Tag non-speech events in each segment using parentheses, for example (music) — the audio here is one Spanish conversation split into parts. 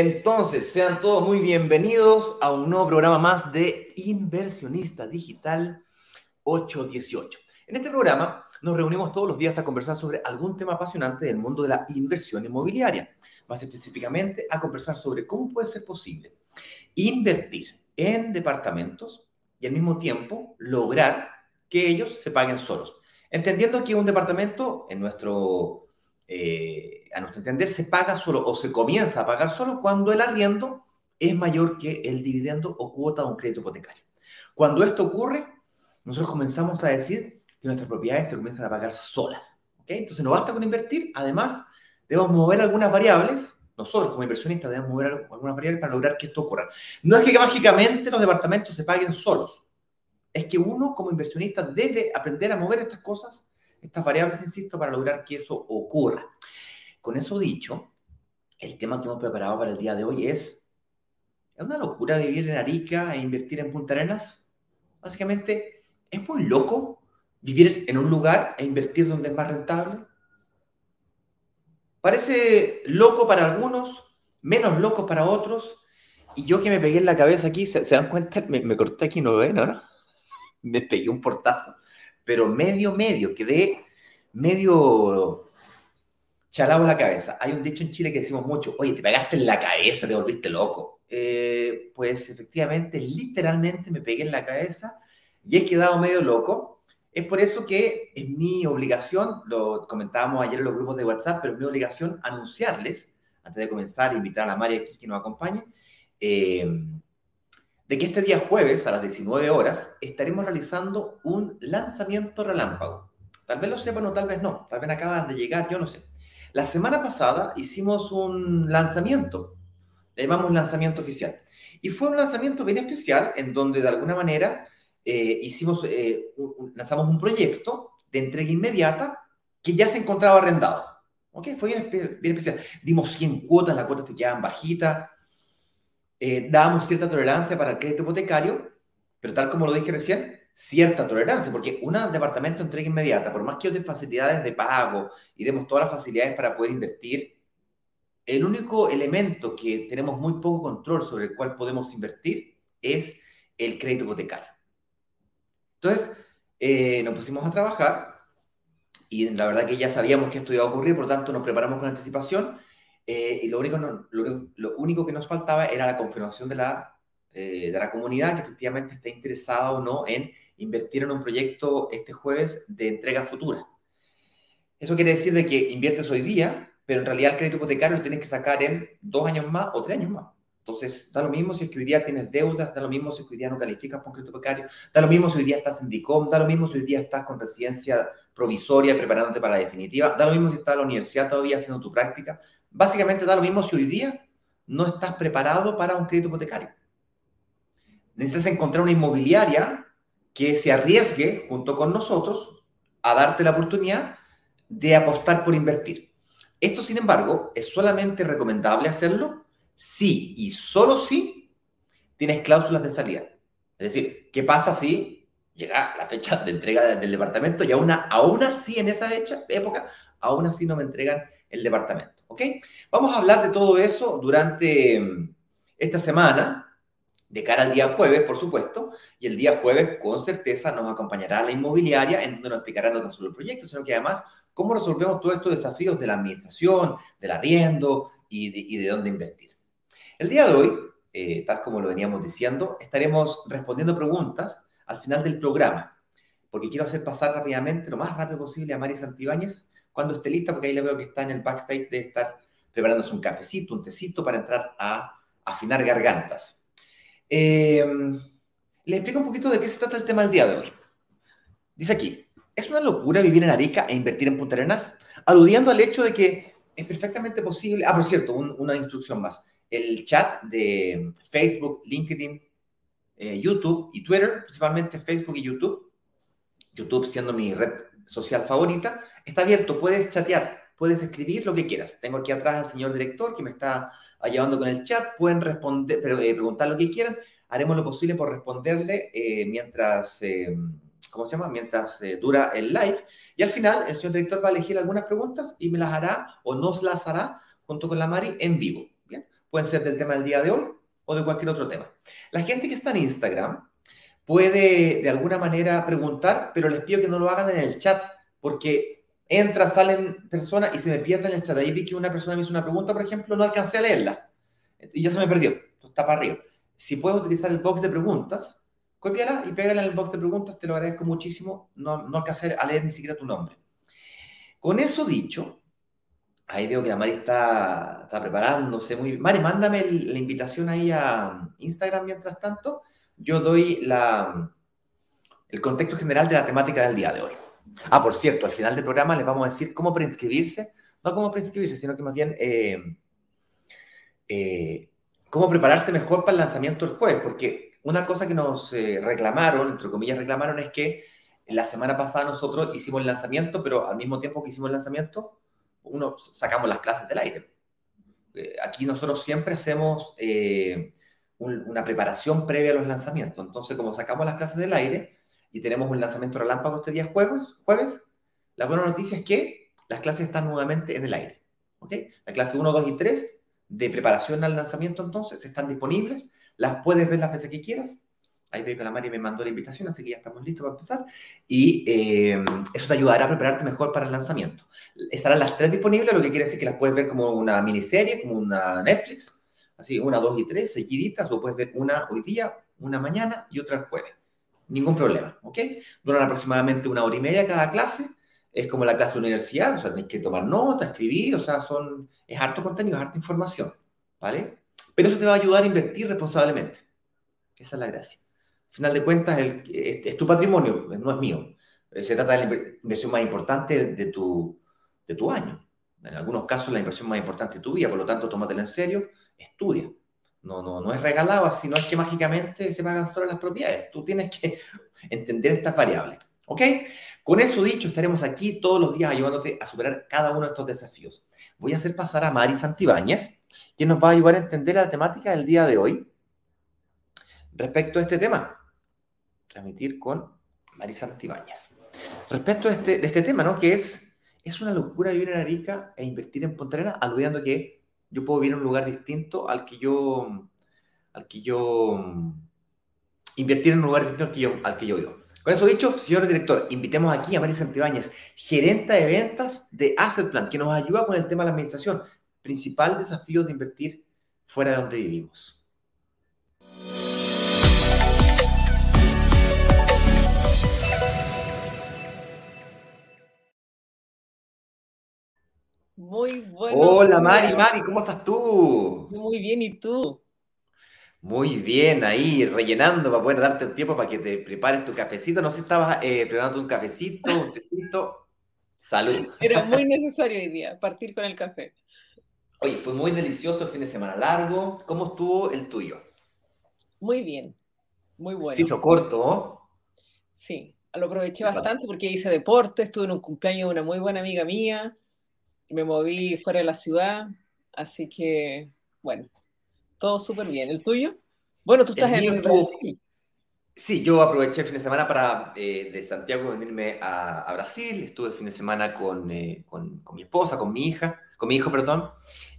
Entonces, sean todos muy bienvenidos a un nuevo programa más de Inversionista Digital 818. En este programa nos reunimos todos los días a conversar sobre algún tema apasionante del mundo de la inversión inmobiliaria, más específicamente a conversar sobre cómo puede ser posible invertir en departamentos y al mismo tiempo lograr que ellos se paguen solos. Entendiendo que un departamento, en nuestro eh, a nuestro entender, se paga solo o se comienza a pagar solo cuando el arriendo es mayor que el dividendo o cuota de un crédito hipotecario. Cuando esto ocurre, nosotros comenzamos a decir que nuestras propiedades se comienzan a pagar solas. ¿okay? Entonces no basta con invertir, además debemos mover algunas variables. Nosotros como inversionistas debemos mover algunas variables para lograr que esto ocurra. No es que mágicamente los departamentos se paguen solos. Es que uno como inversionista debe aprender a mover estas cosas estas variables, insisto, para lograr que eso ocurra. Con eso dicho, el tema que hemos preparado para el día de hoy es, ¿es una locura vivir en Arica e invertir en Punta Arenas? Básicamente, ¿es muy loco vivir en un lugar e invertir donde es más rentable? Parece loco para algunos, menos loco para otros. Y yo que me pegué en la cabeza aquí, ¿se, dan cuenta? (laughs) Me, corté aquí, ¿no lo ven ahora? (laughs) Me pegué un portazo pero medio, medio, quedé medio chalado la cabeza. Hay un dicho en Chile que decimos mucho, oye, te pegaste en la cabeza, te volviste loco. Eh, pues efectivamente, literalmente me pegué en la cabeza y he quedado medio loco. Es por eso que es mi obligación, lo comentábamos ayer en los grupos de WhatsApp, pero es mi obligación anunciarles, antes de comenzar, invitar a la María aquí que nos acompañe, eh, de que este día jueves a las 19 horas estaremos realizando un lanzamiento relámpago. Tal vez lo sepan o tal vez no, tal vez acaban de llegar, yo no sé. La semana pasada hicimos un lanzamiento, le llamamos lanzamiento oficial. Y fue un lanzamiento bien especial en donde de alguna manera eh, hicimos, eh, lanzamos un proyecto de entrega inmediata que ya se encontraba arrendado. ¿Ok? Fue bien, bien especial. Dimos 100 cuotas, las cuotas te quedaban bajitas eh, dábamos cierta tolerancia para el crédito hipotecario, pero tal como lo dije recién, cierta tolerancia, porque un departamento de entrega inmediata, por más que yo dé facilidades de pago y demos todas las facilidades para poder invertir, el único elemento que tenemos muy poco control sobre el cual podemos invertir es el crédito hipotecario. Entonces, eh, nos pusimos a trabajar y la verdad que ya sabíamos que esto iba a ocurrir, por lo tanto nos preparamos con anticipación eh, y lo único, lo, único que nos faltaba era la confirmación de la, eh, de la comunidad que efectivamente está interesada o no en invertir en un proyecto este jueves de entrega futura. Eso quiere decir de que inviertes hoy día, pero en realidad el crédito hipotecario lo tienes que sacar en dos años más o tres años más. Entonces, da lo mismo si es que hoy día tienes deudas, da lo mismo si es que hoy día no calificas por crédito hipotecario, da lo mismo si hoy día estás en DICOM, da lo mismo si hoy día estás con residencia provisoria preparándote para la definitiva, da lo mismo si estás en la universidad todavía haciendo tu práctica, básicamente da lo mismo si hoy día no estás preparado para un crédito hipotecario. Necesitas encontrar una inmobiliaria que se arriesgue junto con nosotros a darte la oportunidad de apostar por invertir. Esto, sin embargo, es solamente recomendable hacerlo si y solo si tienes cláusulas de salida. Es decir, ¿qué pasa si llega la fecha de entrega del departamento y aún, aún así en esa fecha, época, aún así no me entregan el departamento? ¿Ok? Vamos a hablar de todo eso durante mm, esta semana, de cara al día jueves, por supuesto, y el día jueves con certeza nos acompañará la inmobiliaria en donde nos explicará no tan solo el proyecto, sino que además cómo resolvemos todos estos desafíos de la administración, del arriendo y de, dónde invertir. El día de hoy, eh, tal como lo veníamos diciendo, estaremos respondiendo preguntas al final del programa, porque quiero hacer pasar rápidamente, lo más rápido posible, a Mari Santibáñez, cuando esté lista, porque ahí le veo que está en el backstage de estar preparándose un cafecito, un tecito para entrar a afinar gargantas. Eh, le explico un poquito de qué se trata el tema del día de hoy. Dice aquí, ¿es una locura vivir en Arica e invertir en Punta Arenas? Aludiendo al hecho de que es perfectamente posible. Ah, por cierto, una instrucción más. El chat de Facebook, LinkedIn, eh, YouTube y Twitter, principalmente Facebook y YouTube, YouTube siendo mi red social favorita, está abierto, puedes chatear, puedes escribir lo que quieras. Tengo aquí atrás al señor director que me está ayudando con el chat, pueden responder, pero, eh, preguntar lo que quieran. Haremos lo posible por responderle eh, mientras, eh, ¿cómo se llama? Mientras dura el live. Y al final, el señor director va a elegir algunas preguntas y me las hará o nos las hará junto con la Mari en vivo. Bien, pueden ser del tema del día de hoy o de cualquier otro tema. La gente que está en Instagram puede de alguna manera preguntar, pero les pido que no lo hagan en el chat, porque entran, salen personas y se me pierden en el chat. Ahí vi que una persona me hizo una pregunta, por ejemplo, no alcancé a leerla y ya se me perdió, está para arriba. Si puedes utilizar el box de preguntas, cópiala y pégala en el box de preguntas, te lo agradezco muchísimo, no, no alcancé a leer ni siquiera tu nombre. Con eso dicho, ahí veo que la Mari está, está preparándose muy bien. Mari, mándame la invitación ahí a Instagram mientras tanto. Yo doy la, el contexto general de la temática del día de hoy. Ah, por cierto, al final del programa les vamos a decir cómo preinscribirse, no cómo preinscribirse, sino que más bien eh, eh, cómo prepararse mejor para el lanzamiento del jueves, porque una cosa que nos eh, reclamaron, entre comillas reclamaron, es que la semana pasada nosotros hicimos el lanzamiento, pero al mismo tiempo que hicimos el lanzamiento, uno sacamos las clases del aire. Eh, aquí nosotros siempre hacemos una preparación previa a los lanzamientos. Entonces, como sacamos las clases del aire y tenemos un lanzamiento relámpago este día jueves, jueves la buena noticia es que las clases están nuevamente en el aire. ¿okay? La clase 1, 2 y 3 de preparación al lanzamiento entonces están disponibles. Las puedes ver las veces que quieras Ahí veo que la Mari me mandó la invitación, así que ya estamos listos para empezar. Y eh, eso te ayudará a prepararte mejor para el lanzamiento. Estarán las tres disponibles, lo que quiere decir que las puedes ver como una miniserie, como una Netflix. Así, una, dos y tres, seguiditas, o puedes ver una hoy día, una mañana y otra el jueves. Ningún problema, ¿ok? Duran aproximadamente una hora y media cada clase. Es como la clase de universidad, o sea, tenés que tomar nota, escribir, o sea, son, es harto contenido, es harta información, ¿vale? Pero eso te va a ayudar a invertir responsablemente. Esa es la gracia final de cuentas, es, tu patrimonio, no es mío. Se trata de la inversión más importante de tu, de tu año. En algunos casos, la inversión más importante de tu vida, por lo tanto, tómatela en serio, estudia. No, no, no es regalado, sino es que mágicamente se pagan solo las propiedades. Tú tienes que (laughs) entender estas variables. ¿Ok? Con eso dicho, estaremos aquí todos los días ayudándote a superar cada uno de estos desafíos. Voy a hacer pasar a Mari Santibáñez, quien nos va a ayudar a entender la temática del día de hoy respecto a este tema transmitir con Marisa Antibáñez. Respecto a este, de este tema, ¿no? Que es, es una locura vivir en Arica e invertir en Punta Arenas, aludiendo que yo puedo vivir en un lugar distinto al que yo, al que yo, invertir en un lugar distinto al que yo, al que yo vivo. Con eso dicho, señor director, invitemos aquí a Marisa Antibáñez, gerente de ventas de Asset Plan, que nos ayuda con el tema de la administración, principal desafío de invertir fuera de donde vivimos. Muy bueno. Hola Mari, Mari, ¿cómo estás tú? Muy bien, ¿y tú? Muy bien, ahí rellenando para poder darte tiempo para que te prepares tu cafecito. No sé si estabas eh, preparando un cafecito, un tecito. Salud. (laughs) Era muy necesario hoy día partir con el café. Oye, fue muy delicioso el fin de semana largo. ¿Cómo estuvo el tuyo? Muy bien, muy bueno. Se hizo corto. Sí, lo aproveché bastante porque hice deporte, estuve en un cumpleaños de una muy buena amiga mía me moví fuera de la ciudad, así que, bueno, todo súper bien. ¿El tuyo? Bueno, tú estás en el Brasil. Sí, yo aproveché el fin de semana para eh, de Santiago venirme a, Brasil. Estuve el fin de semana con, eh, con, con, mi esposa, con mi hija, con mi hijo, perdón.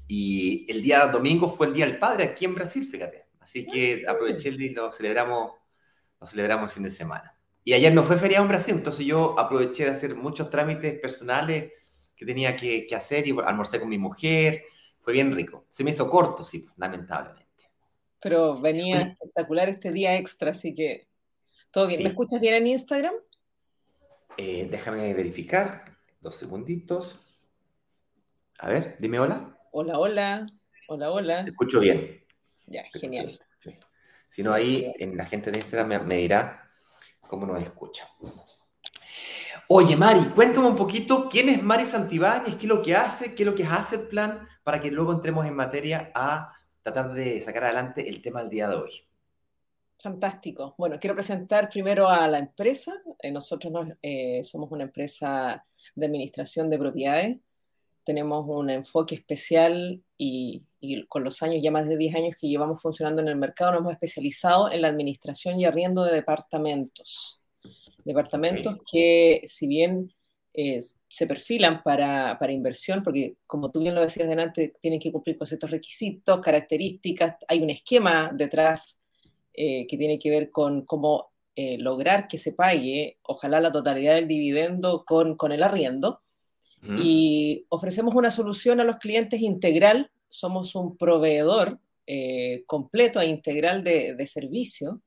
Y el día domingo fue el Día del Padre aquí en Brasil, fíjate. Así que ah, aproveché el día y lo celebramos, lo celebramos el fin de semana. Y ayer no fue feriado en Brasil, entonces yo aproveché de hacer muchos trámites personales que tenía que, hacer y almorcé con mi mujer. Fue bien rico. Se me hizo corto, sí, lamentablemente. Pero venía espectacular este día extra, así que todo bien. ¿Me escuchas bien en Instagram? Eh, déjame verificar. Dos segunditos. A ver, dime hola. Hola, hola. Hola, hola. Te escucho bien. Ya, genial. Si no, ahí en la gente de Instagram me, me dirá cómo nos escucha. Oye, Mari, cuéntame un poquito quién es Mari Santibáñez, qué es lo que hace, qué es lo que es Asset Plan, para que luego entremos en materia a tratar de sacar adelante el tema del día de hoy. Fantástico. Bueno, quiero presentar primero a la empresa. Eh, nosotros eh, somos una empresa de administración de propiedades. Tenemos un enfoque especial y, y, con los años, ya más de 10 años que llevamos funcionando en el mercado, nos hemos especializado en la administración y arriendo de departamentos departamentos que si bien eh, se perfilan para, para, inversión, porque como tú bien lo decías delante, tienen que cumplir con ciertos requisitos, características, hay un esquema detrás eh, que tiene que ver con cómo eh, lograr que se pague, ojalá la totalidad del dividendo con, con el arriendo. Y ofrecemos una solución a los clientes integral, somos un proveedor completo e integral de, de servicio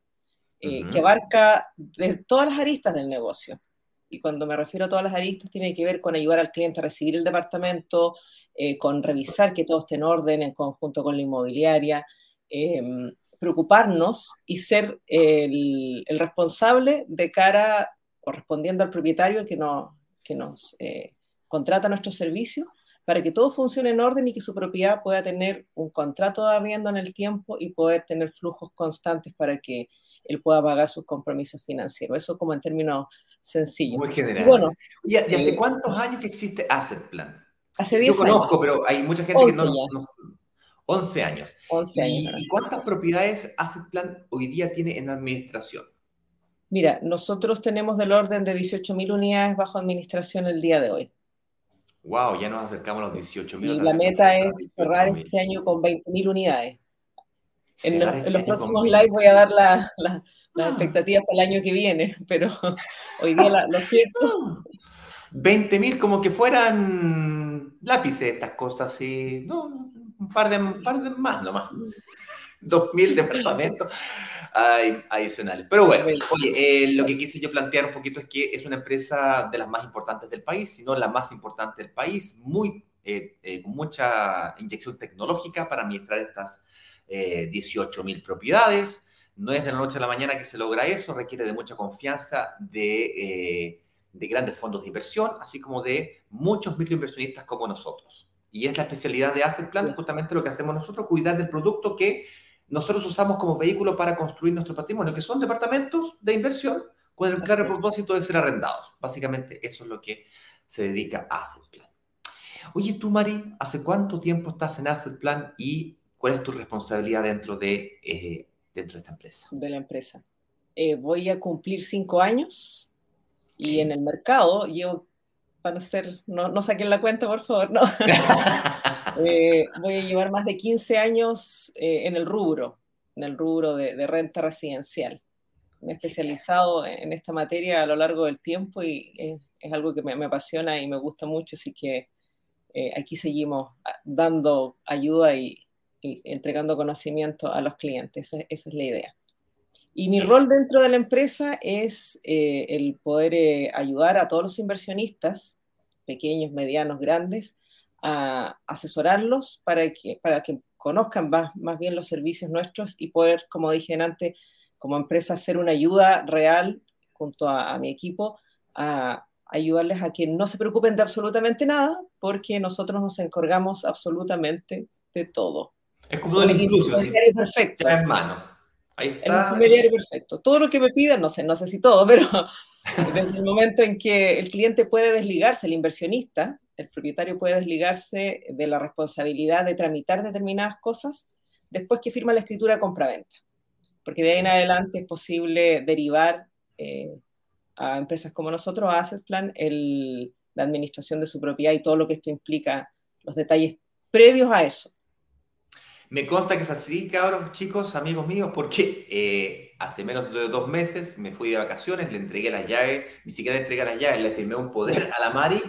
que abarca de todas las aristas del negocio. Y cuando me refiero a todas las aristas, tiene que ver con ayudar al cliente a recibir el departamento, eh, con revisar que todo esté en orden en conjunto con la inmobiliaria, em, preocuparnos y ser el, responsable de cara o respondiendo al propietario que, no, que nos eh, contrata nuestro servicio para que todo funcione en orden y que su propiedad pueda tener un contrato de arriendo en el tiempo y poder tener flujos constantes para que él pueda pagar sus compromisos financieros. Eso como en términos sencillos. Muy general. Bueno, ¿Y, hace eh, cuántos años que existe Asset Plan? Hace 10 Yo conozco, pero hay mucha gente que no, no, 11 años. 11 años ¿Y, cuántas propiedades Asset Plan hoy día tiene en administración? Mira, nosotros tenemos del orden de 18.000 unidades bajo administración el día de hoy. Wow, ya nos acercamos a los 18.000. Y la meta es cerrar este año con 20.000 unidades. En, los próximos live voy a dar la, la, las ah. expectativas para el año que viene, pero (laughs) hoy día lo cierto. 20 mil como que fueran lápices estas cosas, y no, un par de, un par de más nomás. 2.000 departamentos adicionales. Pero bueno, oye, eh, lo que quise yo plantear un poquito es que es una empresa de las más importantes del país, si no la más importante del país, muy, eh, eh, con mucha inyección tecnológica para administrar estas 18.000 propiedades. No es de la noche a la mañana que se logra eso, requiere de mucha confianza de, de grandes fondos de inversión, así como de muchos microinversionistas como nosotros. Y es la especialidad de Asset Plan, justamente lo que hacemos nosotros, cuidar del producto que nosotros usamos como vehículo para construir nuestro patrimonio, que son departamentos de inversión con el claro propósito de ser arrendados. Básicamente eso es lo que se dedica a Asset Plan. Oye, tú, Mari, ¿hace cuánto tiempo estás en Asset Plan y cuál es tu responsabilidad dentro de, eh, dentro de esta empresa? De la empresa. Eh, voy a cumplir cinco años y en el mercado yo, van a ser, no, no saquen la cuenta, por favor, no. (laughs) Eh, voy a llevar más de 15 años eh, en el rubro, en el rubro de, renta residencial. Me he especializado en esta materia a lo largo del tiempo y es, algo que me, apasiona y me gusta mucho, así que eh, aquí seguimos ah, dando ayuda y, entregando conocimiento a los clientes. Esa, es la idea. Y mi rol dentro de la empresa es el poder ayudar a todos los inversionistas, pequeños, medianos, grandes, a asesorarlos para que, para que conozcan más, más bien los servicios nuestros y poder, como dije antes, como empresa hacer una ayuda real junto a, mi equipo a ayudarles a que no se preocupen de absolutamente nada porque nosotros nos encargamos absolutamente de todo. Es como un incluso. perfecto. en mano. Ahí está. El perfecto. Todo lo que me pidan, no sé, no sé si todo, (laughs) pero desde el momento en que el cliente puede desligarse, el inversionista, el propietario puede desligarse de la responsabilidad de tramitar determinadas cosas después que firma la escritura compraventa. Porque de ahí en adelante es posible derivar eh, a empresas como nosotros, a Asset Plan, la administración de su propiedad y todo lo que esto implica, los detalles previos a eso. Me consta que es así, cabros, chicos, amigos míos, porque eh, hace menos de dos meses me fui de vacaciones, le entregué las llaves, ni siquiera le entregué las llaves, le firmé un poder a la Mari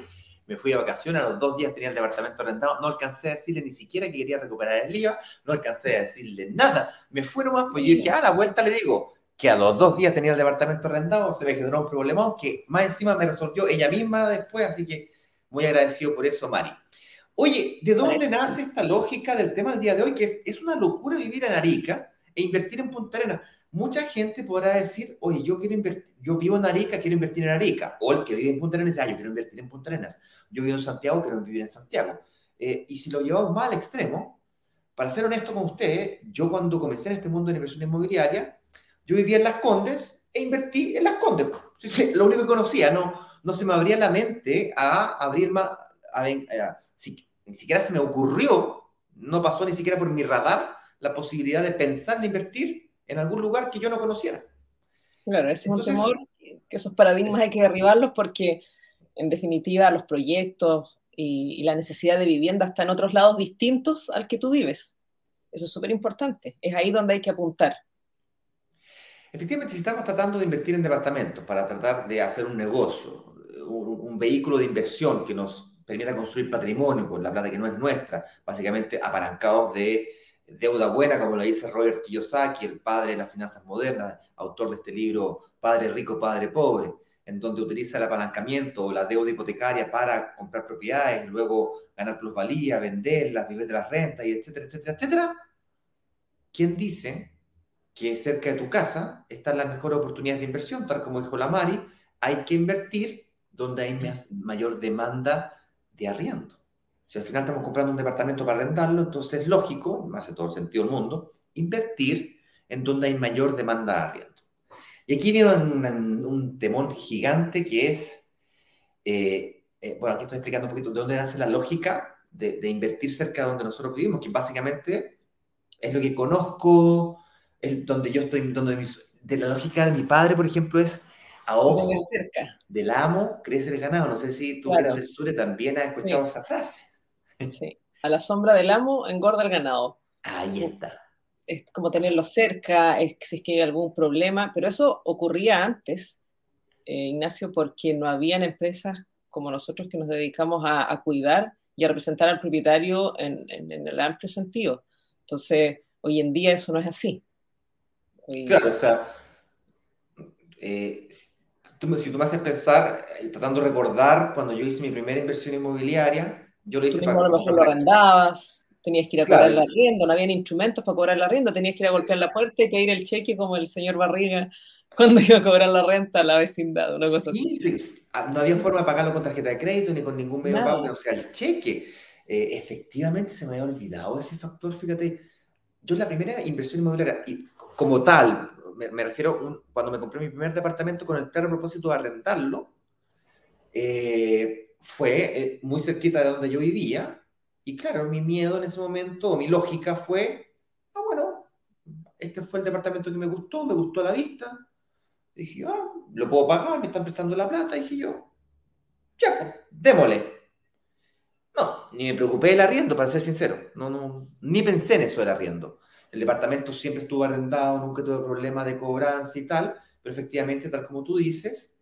me fui de vacaciones, a los dos días tenía el departamento arrendado, no alcancé a decirle ni siquiera que quería recuperar el IVA, no alcancé a decirle nada, me fui nomás, pues yo dije, a ah, la vuelta le digo, que a los dos días tenía el departamento arrendado, se me generó un problemón que más encima me resolvió ella misma después, así que muy agradecido por eso, Mari. Oye, ¿de dónde nace esta lógica del tema del día de hoy? Que es, es una locura vivir en Arica e invertir en Punta Arenas mucha gente podrá decir, oye, yo quiero invertir, yo vivo en Arica, quiero invertir en Arica. O el que vive en Punta Arenas, ah, yo quiero invertir en Punta Arenas. Yo vivo en Santiago, quiero vivir en Santiago. Eh, y si lo llevamos más al extremo, para ser honesto con ustedes, yo cuando comencé en este mundo de inversión inmobiliaria, yo vivía en Las Condes e invertí en Las Condes. Lo único que conocía, no, no se me abría la mente a abrir más, ni siquiera se me ocurrió, no pasó ni siquiera por mi radar la posibilidad de pensar en invertir en algún lugar que yo no conociera. Claro, ese es un temor, que esos paradigmas hay que derribarlos porque en definitiva, los proyectos y, y la necesidad de vivienda está en otros lados distintos al que tú vives. Eso es súper importante. Es ahí donde hay que apuntar. Efectivamente, si estamos tratando de invertir en departamentos para tratar de hacer un negocio, un, un vehículo de inversión que nos permita construir patrimonio con la plata que no es nuestra, básicamente apalancados de deuda buena, como lo dice Robert Kiyosaki, el padre de las finanzas modernas, autor de este libro Padre Rico, Padre Pobre, en donde utiliza el apalancamiento o la deuda hipotecaria para comprar propiedades, luego ganar plusvalía, venderlas, vivir de las rentas, y etcétera, etcétera, etcétera. ¿Quién dice que cerca de tu casa están las mejores oportunidades de inversión? Tal como dijo la Mari, hay que invertir donde hay mayor demanda de arriendo. Si al final estamos comprando un departamento para arrendarlo, entonces es lógico, me hace todo el sentido del mundo, invertir en donde hay mayor demanda de arriendo. Y aquí viene un, un temón gigante que es, eh, eh, bueno, aquí estoy explicando un poquito de dónde nace la lógica de, invertir cerca de donde nosotros vivimos, que básicamente es lo que conozco, es donde yo estoy, donde de la lógica de mi padre, por ejemplo, es a ojo del amo crece el ganado. No sé si tú claro. que del sur también has escuchado sí. esa frase. (laughs) Sí. A la sombra del amo engorda el ganado. Ahí está. Es como tenerlo cerca, es, si es que hay algún problema, pero eso ocurría antes, eh, Ignacio, porque no habían empresas como nosotros que nos dedicamos a, a cuidar y a representar al propietario en, en, en, el amplio sentido. Entonces, hoy en día eso no es así. Hoy... Claro, o sea, eh, tú, si tú me haces pensar, eh, tratando de recordar cuando yo hice mi primera inversión inmobiliaria, yo lo hice tú para... Lo mejor lo arrendabas, tenías que ir a claro. cobrar la arriendo, no habían instrumentos para cobrar la arriendo, tenías que ir a golpear la puerta y pedir el cheque como el señor Barriga (laughs) cuando iba a cobrar la renta a la vecindad, una cosa sí, así. Sí. Ah, no había forma de pagarlo con tarjeta de crédito ni con ningún medio de pago, o sea, el cheque. Eh, efectivamente se me había olvidado ese factor, fíjate. Yo la primera inversión inmobiliaria, y como tal, me, me refiero un, cuando me compré mi primer departamento con el claro propósito de arrendarlo, eh, fue eh, muy cerquita de donde yo vivía. Y claro, mi miedo en ese momento, mi lógica fue, ah, bueno, este fue el departamento que me gustó, me gustó la vista. Dije, ah, lo puedo pagar, me están prestando la plata. Dije yo, ya, pues, démosle. No, ni me preocupé del arriendo, para ser sincero. No, no, ni pensé en eso del arriendo. El departamento siempre estuvo arrendado, nunca tuve problema de cobranza y tal, pero efectivamente, tal como tú dices,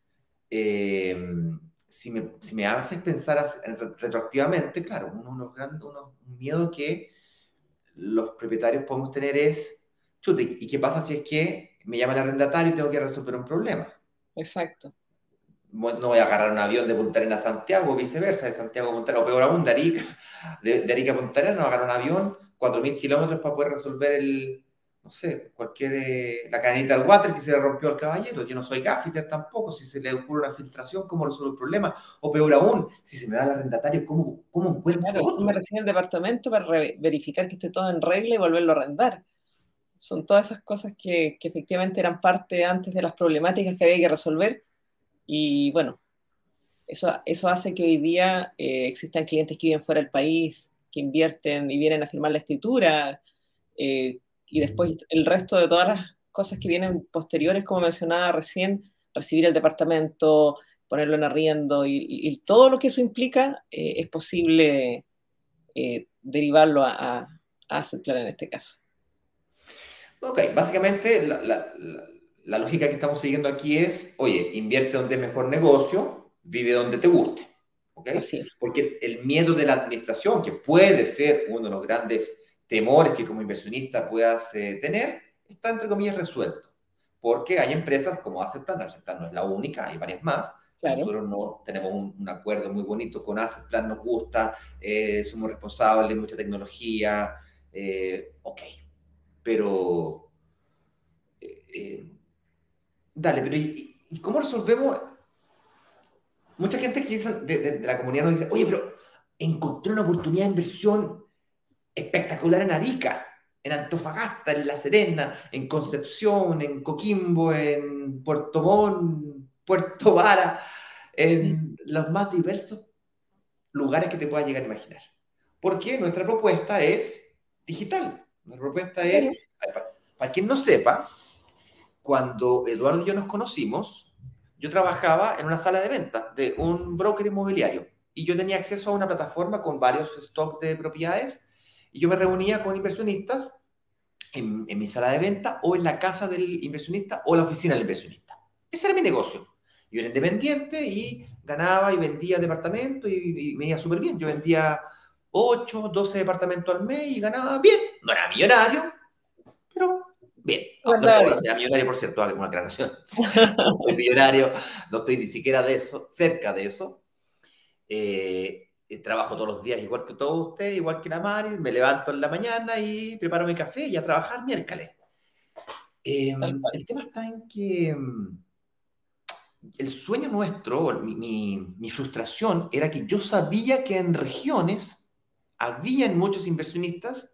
eh, si, me, si, me, haces pensar retroactivamente, claro, uno, uno, uno, un miedo que los propietarios podemos tener es, chute, ¿y qué pasa si es que me llama el arrendatario y tengo que resolver un problema? Exacto. No voy a agarrar un avión de Punta Arenas a Santiago, viceversa, de Santiago a Punta Arenas, o peor aún, de Arica, de, de Arica a Punta Arenas, no agarrar un avión 4.000 kilómetros para poder resolver el, no sé, cualquier, eh, la cadenita del water que se le rompió al caballero. Yo no soy gaffiter tampoco, si se le ocurre una filtración, ¿cómo resuelvo el problema? O peor aún, si se me da el arrendatario, ¿cómo, cómo encuentro claro, otro? me refiero al departamento para verificar que esté todo en regla y volverlo a arrendar. Son todas esas cosas que, que efectivamente eran parte antes de las problemáticas que había que resolver. Y bueno, eso, eso hace que hoy día eh, existan clientes que viven fuera del país, que invierten y vienen a firmar la escritura, eh, y después el resto de todas las cosas que vienen posteriores, como mencionaba recién, recibir el departamento, ponerlo en arriendo y, y todo lo que eso implica, eh, es posible eh, derivarlo a, a, a Asset Plan en este caso. Ok, básicamente la, la, la, la, lógica que estamos siguiendo aquí es, oye, invierte donde es mejor negocio, vive donde te guste. ¿Okay? Así es. Porque el miedo de la administración, que puede ser uno de los grandes temores que como inversionista puedas eh, tener, está entre comillas resuelto. Porque hay empresas como Asset Plan, Asset Plan no es la única, hay varias más. Claro. Nosotros no tenemos un, un, acuerdo muy bonito con Asset Plan, nos gusta, eh, somos responsables mucha tecnología, eh, ok. Pero, eh, dale, pero ¿y, ¿y, cómo resolvemos? Mucha gente que de, de, de la comunidad nos dice, oye, pero encontré una oportunidad de inversión espectacular en Arica, en Antofagasta, en La Serena, en Concepción, en Coquimbo, en Puerto Montt, Puerto Vara, en los más diversos lugares que te puedas llegar a imaginar. Porque nuestra propuesta es digital. Nuestra propuesta es, para, para quien no sepa, cuando Eduardo y yo nos conocimos, yo trabajaba en una sala de venta de un broker inmobiliario y yo tenía acceso a una plataforma con varios stocks de propiedades y yo me reunía con inversionistas en, mi sala de venta o en la casa del inversionista o la oficina del inversionista. Ese era mi negocio. Yo era independiente y ganaba y vendía departamentos y, me iba súper bien. Yo vendía 8, 12 departamentos al mes y ganaba bien. No era millonario, bien. No, no era millonario, por cierto, hago una aclaración. (laughs) no soy millonario, no estoy ni siquiera de eso, cerca de eso. Eh, eh, trabajo todos los días igual que todos ustedes, igual que la Mari, me levanto en la mañana y preparo mi café y a trabajar miércoles. Em, el tema está en que em, el sueño nuestro, mi, mi, frustración era que yo sabía que en regiones había muchos inversionistas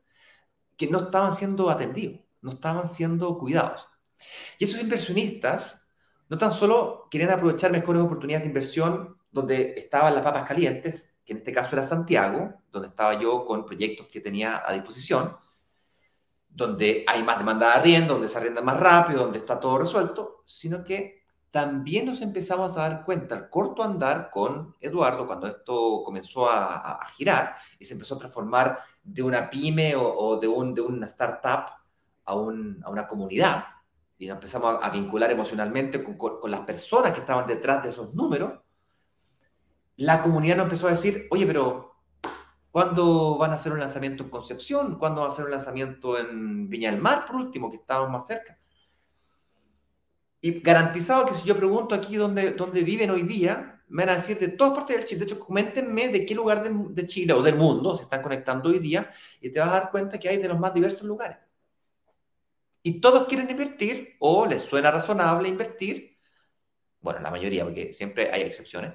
que no estaban siendo atendidos, no estaban siendo cuidados. Y esos inversionistas no tan solo querían aprovechar mejores oportunidades de inversión donde estaban las papas calientes, que en este caso era Santiago, donde estaba yo con proyectos que tenía a disposición, donde hay más demanda de arriendo, donde se arrienda más rápido, donde está todo resuelto, sino que también nos empezamos a dar cuenta al corto andar con Eduardo, cuando esto comenzó a, girar y se empezó a transformar de una pyme o, de, un, de, una startup a, un, a, una comunidad. Y nos empezamos a, vincular emocionalmente con, las personas que estaban detrás de esos números la comunidad nos empezó a decir, oye, pero ¿cuándo van a hacer un lanzamiento en Concepción? ¿Cuándo va a hacer un lanzamiento en Viña del Mar, por último, que estamos más cerca? Y garantizado que si yo pregunto aquí dónde, dónde viven hoy día, me van a decir de todas partes del Chile. De hecho, coméntenme de qué lugar de, de, Chile o del mundo se están conectando hoy día y te vas a dar cuenta que hay de los más diversos lugares. Y todos quieren invertir o les suena razonable invertir. Bueno, la mayoría, porque siempre hay excepciones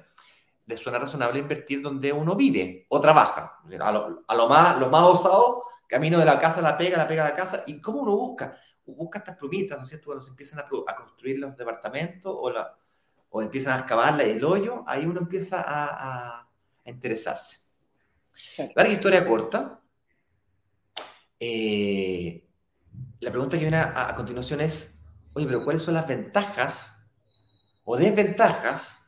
le suena razonable invertir donde uno vive o trabaja. A lo, más, lo más osado, camino de la casa a la pega, la pega a la casa. ¿Y cómo uno busca? Busca estas plumitas, ¿no es cierto? Cuando se empiezan a, construir los departamentos o, la, o empiezan a excavarla el hoyo, ahí uno empieza a, a, interesarse. Larga historia corta. Eh, la pregunta que viene a, a continuación es, oye, pero ¿cuáles son las ventajas o desventajas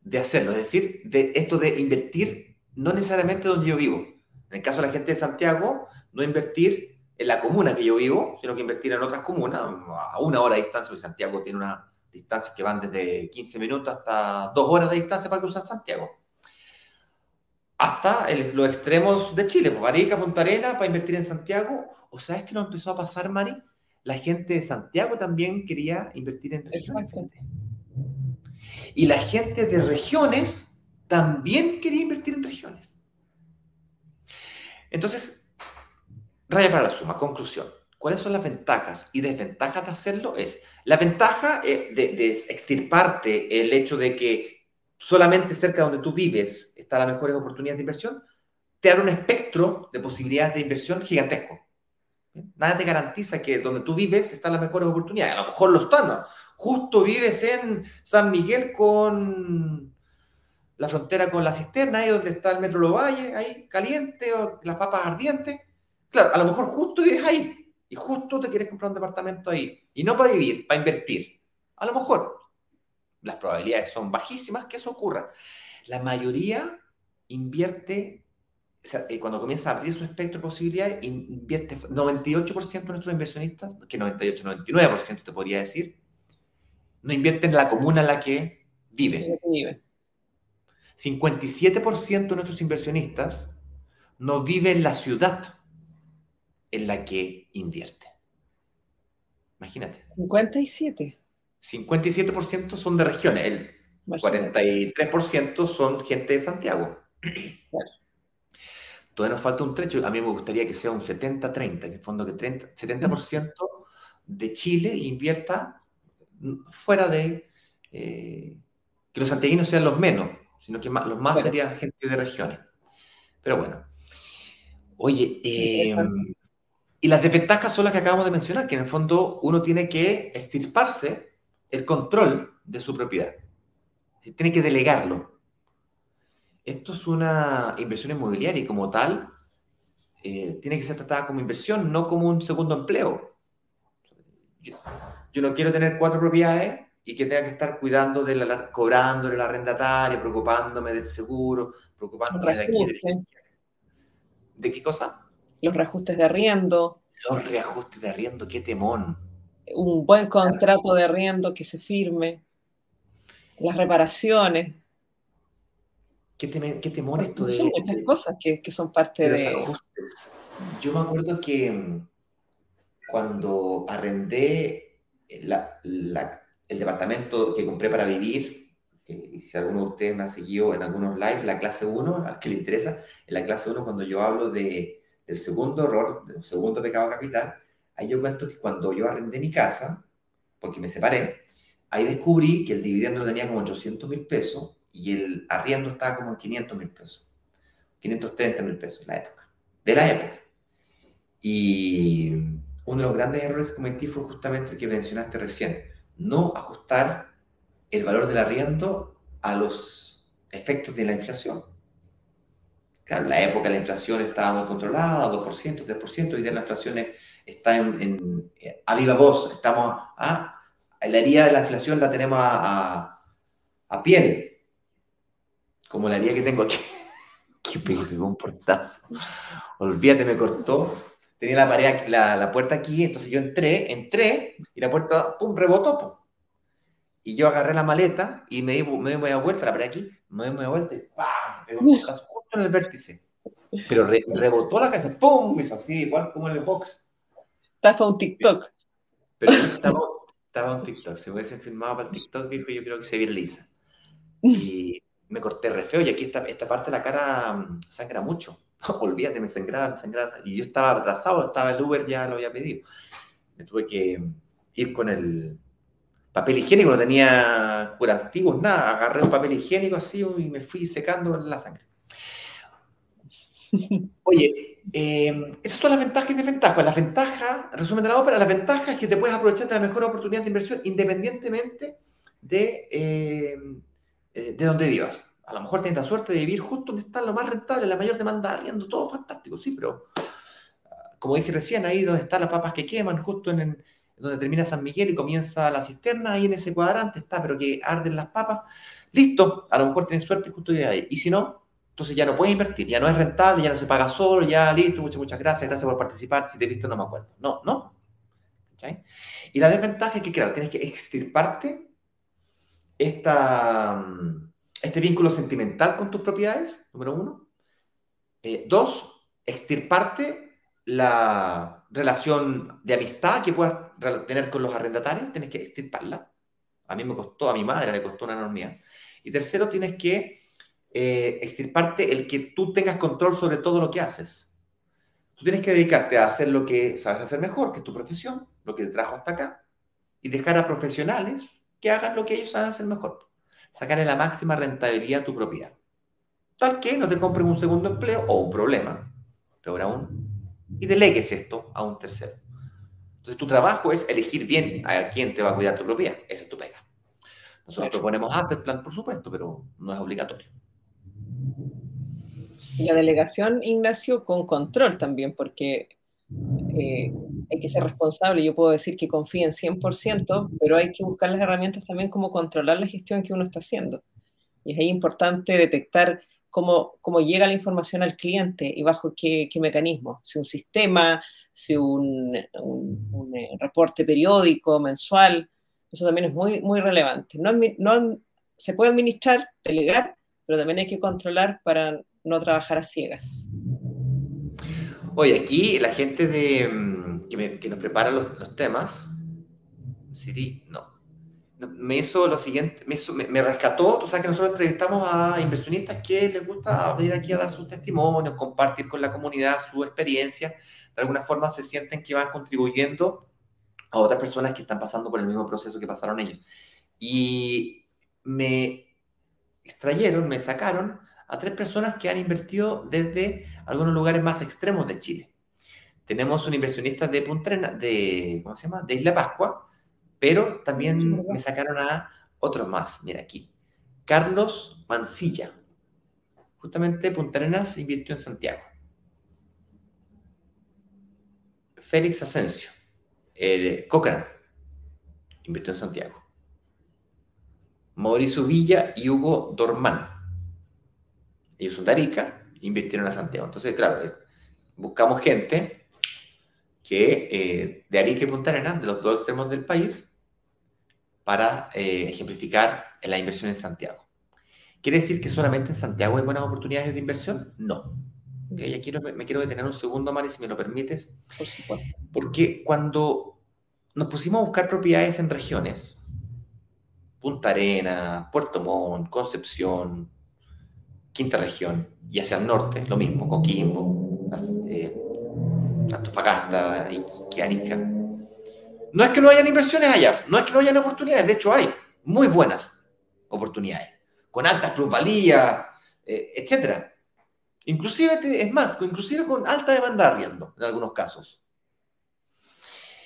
de hacerlo, es decir, de esto de invertir no necesariamente donde yo vivo. En el caso de la gente de Santiago, no invertir en la comuna que yo vivo, sino que invertir en otras comunas a una hora de distancia, porque Santiago tiene una distancia que van desde 15 minutos hasta dos horas de distancia para cruzar Santiago. Hasta los extremos de Chile, pues Arica, Punta Arena, para invertir en Santiago. ¿O sabes qué nos empezó a pasar, Mari? La gente de Santiago también quería invertir en regiones. Y la gente de regiones también quería invertir en regiones. Entonces, raya para la suma, conclusión. ¿Cuáles son las ventajas y desventajas de hacerlo? Es la ventaja eh, de, de extirparte el hecho de que solamente cerca de donde tú vives están las mejores oportunidades de inversión, te da un espectro de posibilidades de inversión gigantesco. Nada te garantiza que donde tú vives están las mejores oportunidades. A lo mejor lo están, ¿no? justo vives en San Miguel con la frontera con la cisterna, ahí donde está el Metro Lovalle, ahí caliente, o las papas ardientes. Claro, a lo mejor justo vives ahí y justo te quieres comprar un departamento ahí. Y no para vivir, para invertir. A lo mejor las probabilidades son bajísimas que eso ocurra. La mayoría invierte, cuando comienza a abrir su espectro de posibilidades, invierte 98% de nuestros inversionistas, que 98, 99% te podría decir, no invierte en la comuna en la que vive. 57% de nuestros inversionistas no vive en la ciudad en la que invierte. Imagínate. 57. 57% son de regiones, el 43% son gente de Santiago. Todavía nos falta un trecho, a mí me gustaría que sea un 70-30, en el fondo que 30, 70% de Chile invierta fuera de eh, que los santiaguinos sean los menos, sino que los más serían gente de regiones. Pero bueno. Oye, em, y las desventajas son las que acabamos de mencionar, que en el fondo uno tiene que extirparse el control de su propiedad. Tiene que delegarlo. Esto es una inversión inmobiliaria y como tal, eh, tiene que ser tratada como inversión, no como un segundo empleo. Yo no quiero tener cuatro propiedades y que tenga que estar cuidando de la, cobrándole el arrendatario, preocupándome del seguro, preocupándome de aquí. De, ¿De qué cosa? Los reajustes de arriendo. Los reajustes de arriendo, qué temón. Un buen contrato de arriendo que se firme. Las reparaciones. ¿Qué, temor esto de...? muchas cosas que, son parte de... ajustes. Yo me acuerdo que mm, cuando arrendé el departamento que compré para vivir, eh, y si alguno de ustedes me ha seguido en algunos lives, la clase 1, al que le interesa, en la clase 1 cuando yo hablo de, del segundo error, del segundo pecado capital, ahí yo cuento que cuando yo arrendé mi casa, porque me separé, ahí descubrí que el dividendo lo tenía como 800 mil pesos y el arriendo estaba como en 500 mil pesos, 530 mil pesos, la época, de la época. Y uno de los grandes errores que cometí fue justamente el que mencionaste recién, no ajustar el valor del arriendo a los efectos de la inflación. Claro, en la época la inflación estaba muy controlada, 2%, 3%, hoy día la inflación está en, a viva voz, estamos a, la herida de la inflación la tenemos a, piel, como la herida que tengo aquí, (laughs) que pegó un portazo. Olvídate, me cortó tenía la pared, la, la, puerta aquí, entonces yo entré, entré y la puerta, pum, rebotó. Y yo agarré la maleta y me di, me di media vuelta, la pared aquí, me di media vuelta y ¡pam! Pegó justo en el vértice. Pero rebotó la casa, ¡pum! Hizo así, igual como en el box. Estaba un TikTok. Pero estaba, estaba un TikTok. Si hubiese filmado para el TikTok, viejo, yo creo que se viraliza. (laughs) Y me corté re feo y aquí esta, esta parte de la cara mm, sangra mucho. (laughs) olvídate, me sangraba, me sangraba. Y yo estaba atrasado, estaba el Uber, ya lo había pedido. Me tuve que ir con el papel higiénico, no tenía curativos, nada. Agarré un papel higiénico así y me fui secando la sangre. (laughs) Oye, eh, esas son las ventajas y desventajas. La ventaja, resumen de la ópera, la ventaja es que te puedes aprovechar de la mejor oportunidad de inversión independientemente de, eh, eh, de donde vivas a lo mejor tienes la suerte de vivir justo donde está lo más rentable, la mayor demanda de arriendo, todo fantástico, sí, pero ah, como dije recién, ahí donde están las papas que queman, justo en, donde termina San Miguel y comienza la cisterna, ahí en ese cuadrante está, pero que arden las papas, listo, a lo mejor tienes suerte justo ahí. Y si no, entonces ya no puedes invertir, ya no es rentable, ya no se paga solo, ya listo, muchas, muchas gracias, gracias por participar, si te visto no me acuerdo. No, no. Y la desventaja es que, claro, tienes que extirparte esta mm, este vínculo sentimental con tus propiedades, número uno. Eh, dos, extirparte la relación de amistad que puedas tener con los arrendatarios, tienes que extirparla. A mí me costó, a mi madre le costó una enormidad. Y tercero, tienes que eh, extirparte el que tú tengas control sobre todo lo que haces. Tú tienes que dedicarte a hacer lo que sabes hacer mejor, que es tu profesión, lo que te trajo hasta acá, y dejar a profesionales que hagan lo que ellos saben hacer mejor sacarle la máxima rentabilidad a tu propiedad. Tal que no te compres un segundo empleo o un problema, peor aún, y delegues esto a un tercero. Entonces tu trabajo es elegir bien a quién te va a cuidar tu propiedad. Esa es tu pega. Nosotros proponemos hacer plan, por supuesto, pero no es obligatorio. Y la delegación, Ignacio, con control también, porque eh, hay que ser responsable. Yo puedo decir que confío en 100%, pero hay que buscar las herramientas también como controlar la gestión que uno está haciendo. Y es ahí importante detectar cómo, cómo llega la información al cliente y bajo qué, qué mecanismo. Si un sistema, si un, un, eh, reporte periódico, mensual, eso también es muy, muy relevante. No, no, se puede administrar, delegar, pero también hay que controlar para no trabajar a ciegas. Oye, aquí la gente de, mm, que, nos prepara los, temas, Siri, no. Me hizo lo siguiente, me, rescató, tú sabes que nosotros entrevistamos a inversionistas que les gusta venir aquí a dar sus testimonios, compartir con la comunidad su experiencia, de alguna forma se sienten que van contribuyendo a otras personas que están pasando por el mismo proceso que pasaron ellos. Y me extrayeron, me sacaron a tres personas que han invertido desde algunos lugares más extremos de Chile. Tenemos un inversionista de Punta de, ¿cómo se llama? De Isla Pascua, pero también me sacaron a otros más. Mira aquí. Carlos Mancilla. Justamente Punta Arenas invirtió en Santiago. Félix Asensio. El Cochrane invirtió en Santiago. Mauricio Villa y Hugo Dormán. Ellos son de Arica, invirtieron a Santiago. Entonces, claro, eh, buscamos gente que eh, de Arica y Punta Arenas, de los dos extremos del país, para eh, ejemplificar la inversión en Santiago. ¿Quiere decir que solamente en Santiago hay buenas oportunidades de inversión? No. Okay, quiero, me quiero detener un segundo, Mari, si me lo permites. Por supuesto. Porque cuando nos pusimos a buscar propiedades en regiones, Punta Arena, Puerto Montt, Concepción, Quinta Región, y hacia el norte, lo mismo, Coquimbo, eh, Antofagasta, Arica. No es que no hayan inversiones allá, no es que no hayan oportunidades, de hecho hay muy buenas oportunidades, con altas plusvalías, eh, etcétera. Inclusive, es más, inclusive con alta demanda de arriendo, en algunos casos.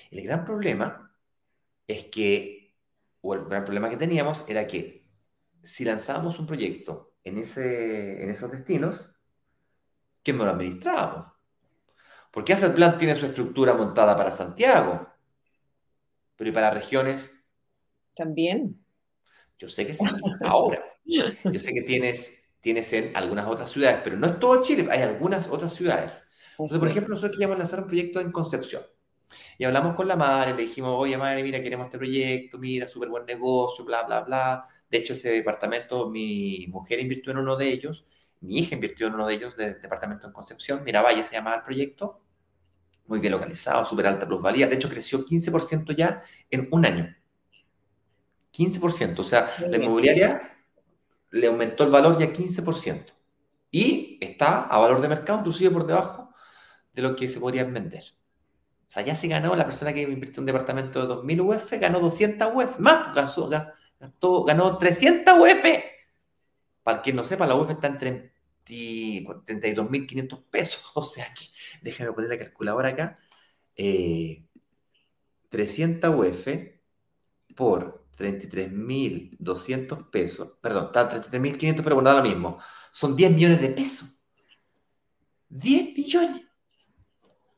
El gran problema es que, o el gran problema que teníamos era que si lanzábamos un proyecto en, ese, en esos destinos, ¿quién no lo administrábamos? Porque el Plan tiene su estructura montada para Santiago, pero ¿y para regiones? También. Yo sé que sí, ahora. Yo sé que tienes tienes en algunas otras ciudades, pero no es todo Chile, hay algunas otras ciudades. Entonces, por ejemplo, nosotros queríamos lanzar un proyecto en Concepción. Y hablamos con la madre, le dijimos, oye madre, mira, queremos este proyecto, mira, súper buen negocio, bla, bla, bla. De hecho, ese departamento, mi mujer invirtió en uno de ellos, mi hija invirtió en uno de ellos, del departamento en Concepción. Mira, vaya, se llamaba el proyecto. Muy bien localizado, súper alta plusvalía. De hecho, creció 15% ya en un año. 15%. O sea, la inmobiliaria le aumentó el valor ya 15%. Y está a valor de mercado, inclusive por debajo de lo que se podría vender. O sea, ya se ganó la persona que invirtió en un departamento de 2.000 UF, ganó 200 UF, más, gastó, ganó 300 UF. Para quien no sepa, la UF está en 32.500 pesos. (laughs) O sea, que, déjame poner la calculadora acá. 300 eh, UF por 33.200 pesos. Perdón, está 33.500, pero bueno, da lo mismo. Son 10 millones de pesos. 10 millones.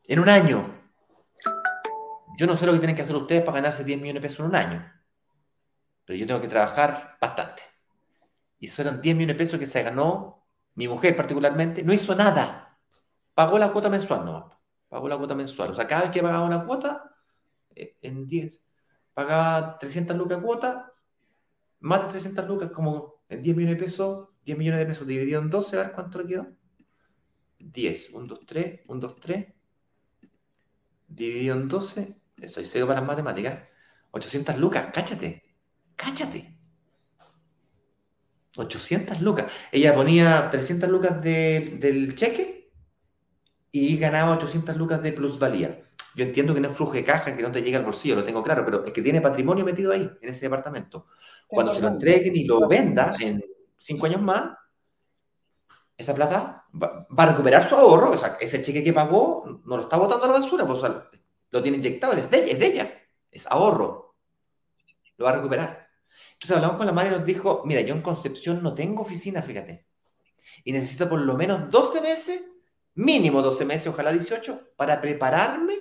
En un año. Yo no sé lo que tienen que hacer ustedes para ganarse 10 millones de pesos en un año. Pero yo tengo que trabajar bastante. Y son 10 millones de pesos que se ganó mi mujer particularmente. No hizo nada. Pagó la cuota mensual, no. Pagó la cuota mensual. O sea, cada vez que pagaba una cuota, eh, en 10 pagaba 300 lucas cuota, más de 300 lucas, como en 10 millones de pesos, 10 millones de pesos dividido en 12, a cuánto le quedó. 10, 1, 2, 3, 1, 2, 3, dividido en 12, estoy serio para las matemáticas, 800 lucas, cáchate, cáchate. 800 lucas. Ella ponía 300 lucas de, del cheque y ganaba 800 lucas de plusvalía. Yo entiendo que no es flujo de caja, que no te llega al bolsillo, lo tengo claro, pero es que tiene patrimonio metido ahí, en ese departamento. Cuando se lo entreguen y lo venda en cinco años más, esa plata va, a recuperar su ahorro. O sea, ese cheque que pagó no lo está botando a la basura, pues, lo tiene inyectado, es de ella, es de ella, es ahorro. Lo va a recuperar. Entonces hablamos con la madre y nos dijo, mira, yo en Concepción no tengo oficina, fíjate. Y necesito por lo menos 12 meses, mínimo 12 meses, ojalá 18, para prepararme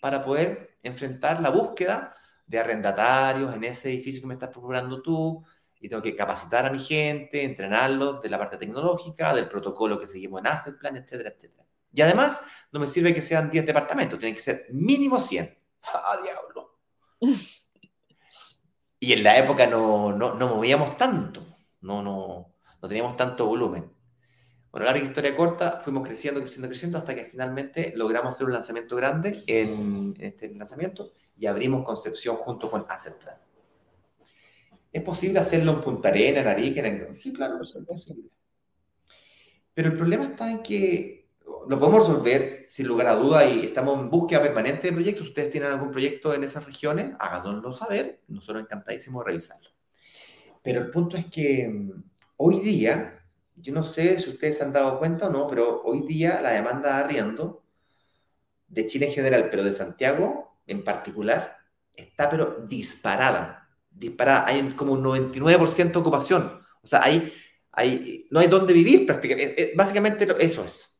para poder enfrentar la búsqueda de arrendatarios en ese edificio que me estás procurando tú, y tengo que capacitar a mi gente, entrenarlos de la parte tecnológica, del protocolo que seguimos en Asset Plan, etcétera, etcétera. Y además, no me sirve que sean 10 departamentos, tienen que ser mínimo 100. (laughs) ¡Ah, diablo! Y en la época no, no, no movíamos tanto, no, no, no teníamos tanto volumen. Bueno, larga historia corta, fuimos creciendo, creciendo, creciendo hasta que finalmente logramos hacer un lanzamiento grande en, este lanzamiento y abrimos Concepción junto con Asset. ¿Es posible hacerlo en Punta Arena, en Arica? En... Sí, claro, es posible. Pero el problema está en que lo podemos resolver sin lugar a duda y estamos en búsqueda permanente de proyectos. Si ustedes tienen algún proyecto en esas regiones, háganoslo saber. Nosotros encantadísimos de revisarlo. Pero el punto es que mm, hoy día yo no sé si ustedes se han dado cuenta o no, pero hoy día la demanda de arriendo de Chile en general, pero de Santiago en particular, está pero disparada. Disparada. Hay como un 99% de ocupación. O sea, hay, hay, no hay dónde vivir prácticamente. Básicamente eso es.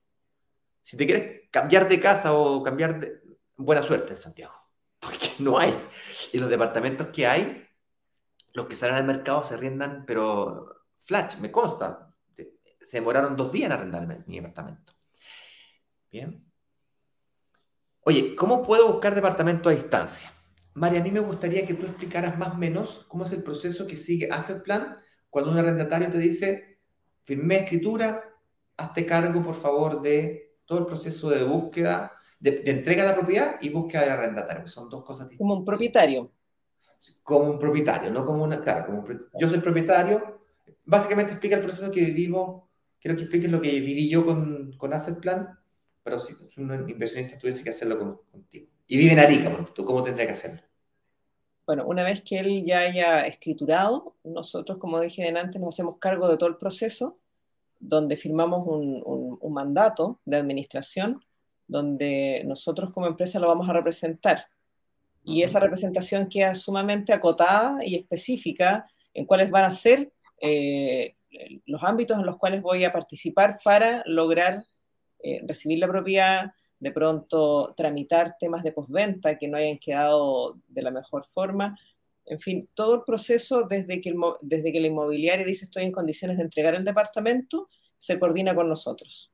Si te quieres cambiar de casa o cambiar de... Buena suerte en Santiago. (laughs) Porque no hay. Y los departamentos que hay los que salen al mercado se arriendan, pero flash, me consta. Se demoraron dos días en arrendarme mi departamento. Bien. Oye, ¿cómo puedo buscar departamento a distancia? María, a mí me gustaría que tú explicaras más o menos cómo es el proceso que sigue Asset Plan cuando un arrendatario te dice, firmé escritura, hazte cargo, por favor, de todo el proceso de búsqueda, de, entrega de la propiedad y búsqueda del arrendatario, son dos cosas distintas. Como un propietario. Como un propietario, no como una... Claro, como yo soy propietario, básicamente explica el proceso que vivimos, quiero que expliques lo que viví yo con, con Asset Plan, pero si un inversionista tuviese que hacerlo contigo. Y vive en Arica, ¿tú cómo tendría que hacerlo? Bueno, una vez que él ya haya escriturado, nosotros, como dije antes, nos hacemos cargo de todo el proceso, donde firmamos un, un, mandato de administración, donde nosotros como empresa lo vamos a representar. Y esa representación queda sumamente acotada y específica en cuáles van a ser eh, los ámbitos en los cuales voy a participar para lograr eh, recibir la propiedad, de pronto tramitar temas de postventa que no hayan quedado de la mejor forma. En fin, todo el proceso desde que el, desde que la inmobiliaria dice estoy en condiciones de entregar el departamento, se coordina con nosotros.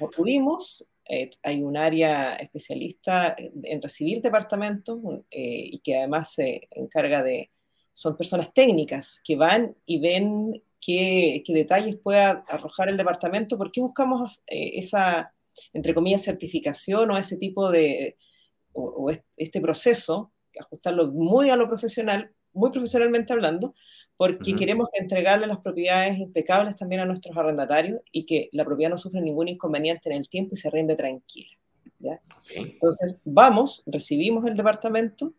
Acudimos, eh, hay un área especialista en recibir departamentos eh, y que además se encarga de, son personas técnicas que van y ven qué, qué detalles pueda arrojar el departamento, porque buscamos eh, esa entre comillas, certificación o ese tipo de, o, este proceso, ajustarlo muy a lo profesional, muy profesionalmente hablando, porque queremos entregarle las propiedades impecables también a nuestros arrendatarios y que la propiedad no sufra ningún inconveniente en el tiempo y se rinde tranquila. Entonces, vamos, recibimos el departamento,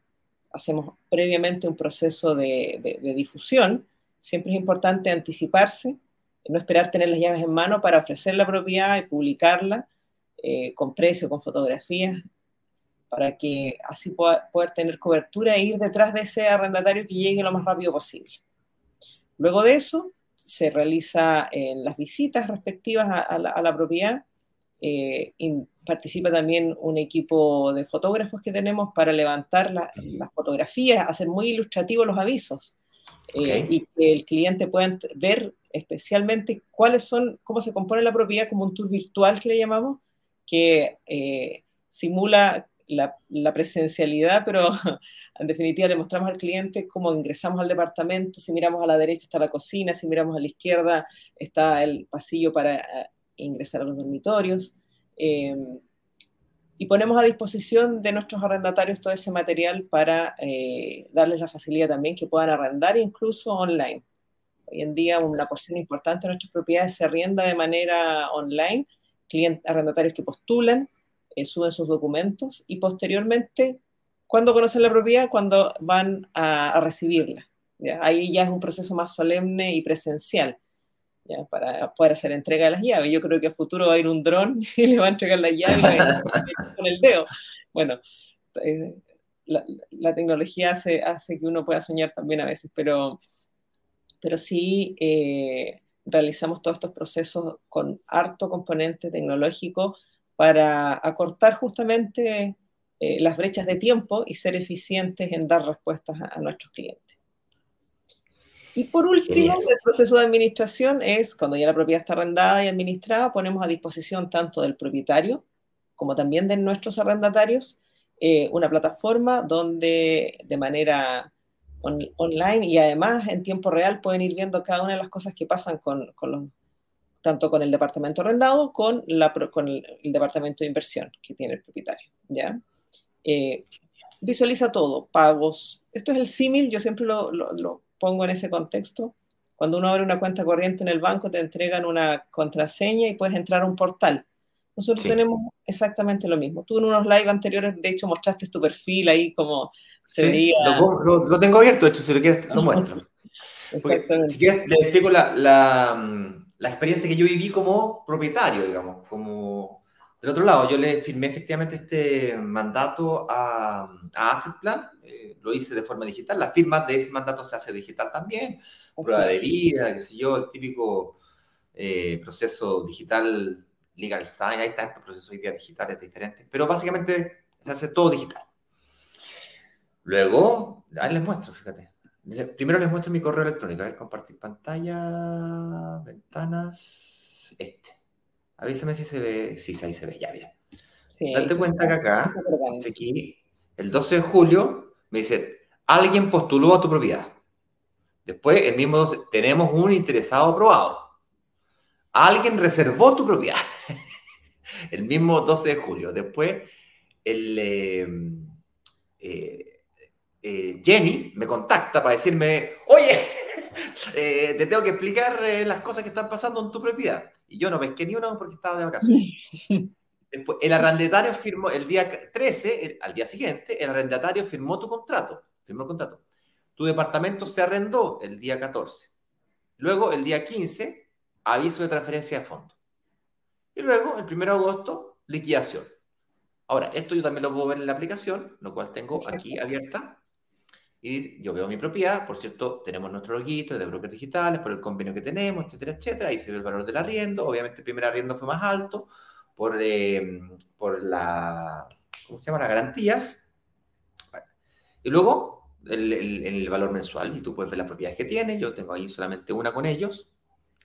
hacemos previamente un proceso de, de difusión, siempre es importante anticiparse, no esperar tener las llaves en mano para ofrecer la propiedad y publicarla, eh, con precio, con fotografías, para que así pueda poder tener cobertura e ir detrás de ese arrendatario que llegue lo más rápido posible. Luego de eso, se realiza en las visitas respectivas a, la, propiedad. Eh, participa también un equipo de fotógrafos que tenemos para levantar las fotografías, hacer muy ilustrativos los avisos eh, y que el cliente pueda ver especialmente cuáles son, cómo se compone la propiedad como un tour virtual que le llamamos, que eh, simula la, presencialidad, pero (laughs) en definitiva le mostramos al cliente cómo ingresamos al departamento, si miramos a la derecha está la cocina, si miramos a la izquierda está el pasillo para eh, ingresar a los dormitorios. Em, y ponemos a disposición de nuestros arrendatarios todo ese material para eh, darles la facilidad también que puedan arrendar incluso online. Hoy en día una porción importante de nuestras propiedades se arrienda de manera online clientes, arrendatarios que postulan, suben sus documentos y posteriormente, cuando conocen la propiedad? Cuando van a, recibirla. Ahí ya es un proceso más solemne y presencial. para poder hacer entrega de las llaves. Yo creo que a futuro va a ir un dron (laughs) y le va a entregar la llave con el dedo. Bueno, eh, la, tecnología hace, hace, que uno pueda soñar también a veces, pero, pero sí eh, realizamos todos estos procesos con harto componente tecnológico para acortar justamente eh, las brechas de tiempo y ser eficientes en dar respuestas a, nuestros clientes. Y por último, el proceso de administración es cuando ya la propiedad está arrendada y administrada, ponemos a disposición tanto del propietario como también de nuestros arrendatarios eh, una plataforma donde de manera online y además en tiempo real pueden ir viendo cada una de las cosas que pasan con, con los, tanto con el departamento arrendado con, la, con el, departamento de inversión que tiene el propietario. ¿ya? Eh, visualiza todo, pagos. Esto es el símil, yo siempre lo, lo, pongo en ese contexto. Cuando uno abre una cuenta corriente en el banco, te entregan una contraseña y puedes entrar a un portal. Nosotros tenemos exactamente lo mismo. Tú en unos live anteriores, de hecho, mostraste tu perfil ahí como lo, tengo abierto, de hecho, si lo quieres, lo muestro. (laughs) si quieres, le explico la, la, experiencia que yo viví como propietario, digamos, como... Del otro lado, yo le firmé efectivamente este mandato a, a Asset Plan, eh, lo hice de forma digital, la firma de ese mandato se hace digital también, prueba de vida, qué sé yo, el típico eh, proceso digital, legal sign, hay tantos procesos hoy día digitales diferentes, pero básicamente se hace todo digital. Luego, ahí les muestro, fíjate. Primero les muestro mi correo electrónico. A ver, compartir pantalla, ventanas, este. Avísame si se ve. Sí, ahí se ve, ya, mira. Date cuenta que acá, aquí, el 12 de julio, me dice, alguien postuló a tu propiedad. Después, el mismo 12, tenemos un interesado aprobado. Alguien reservó tu propiedad. (laughs) el mismo 12 de julio. Después, el, eh, eh, eh, Jenny me contacta para decirme, oye, (laughs) te tengo que explicar las cosas que están pasando en tu propiedad. Y yo no pesqué ni uno porque estaba de vacaciones. (laughs) Después, el arrendatario firmó el día 13, al día siguiente, el arrendatario firmó tu contrato. Firmó el contrato. Tu departamento se arrendó el día 14. Luego, el día 15, aviso de transferencia de fondos. Y luego, el 1 de agosto, liquidación. Ahora, esto yo también lo puedo ver en la aplicación, lo cual tengo aquí abierta. Y yo veo mi propiedad, por cierto, tenemos nuestro loguito de brokers digitales, por el convenio que tenemos, etcétera, etcétera. Ahí se ve el valor del arriendo. Obviamente, el primer arriendo fue más alto por, eh, por la, ¿cómo se llama? Las garantías. Y luego, el, el, valor mensual. Y tú puedes ver las propiedades que tiene. Yo tengo ahí solamente una con ellos.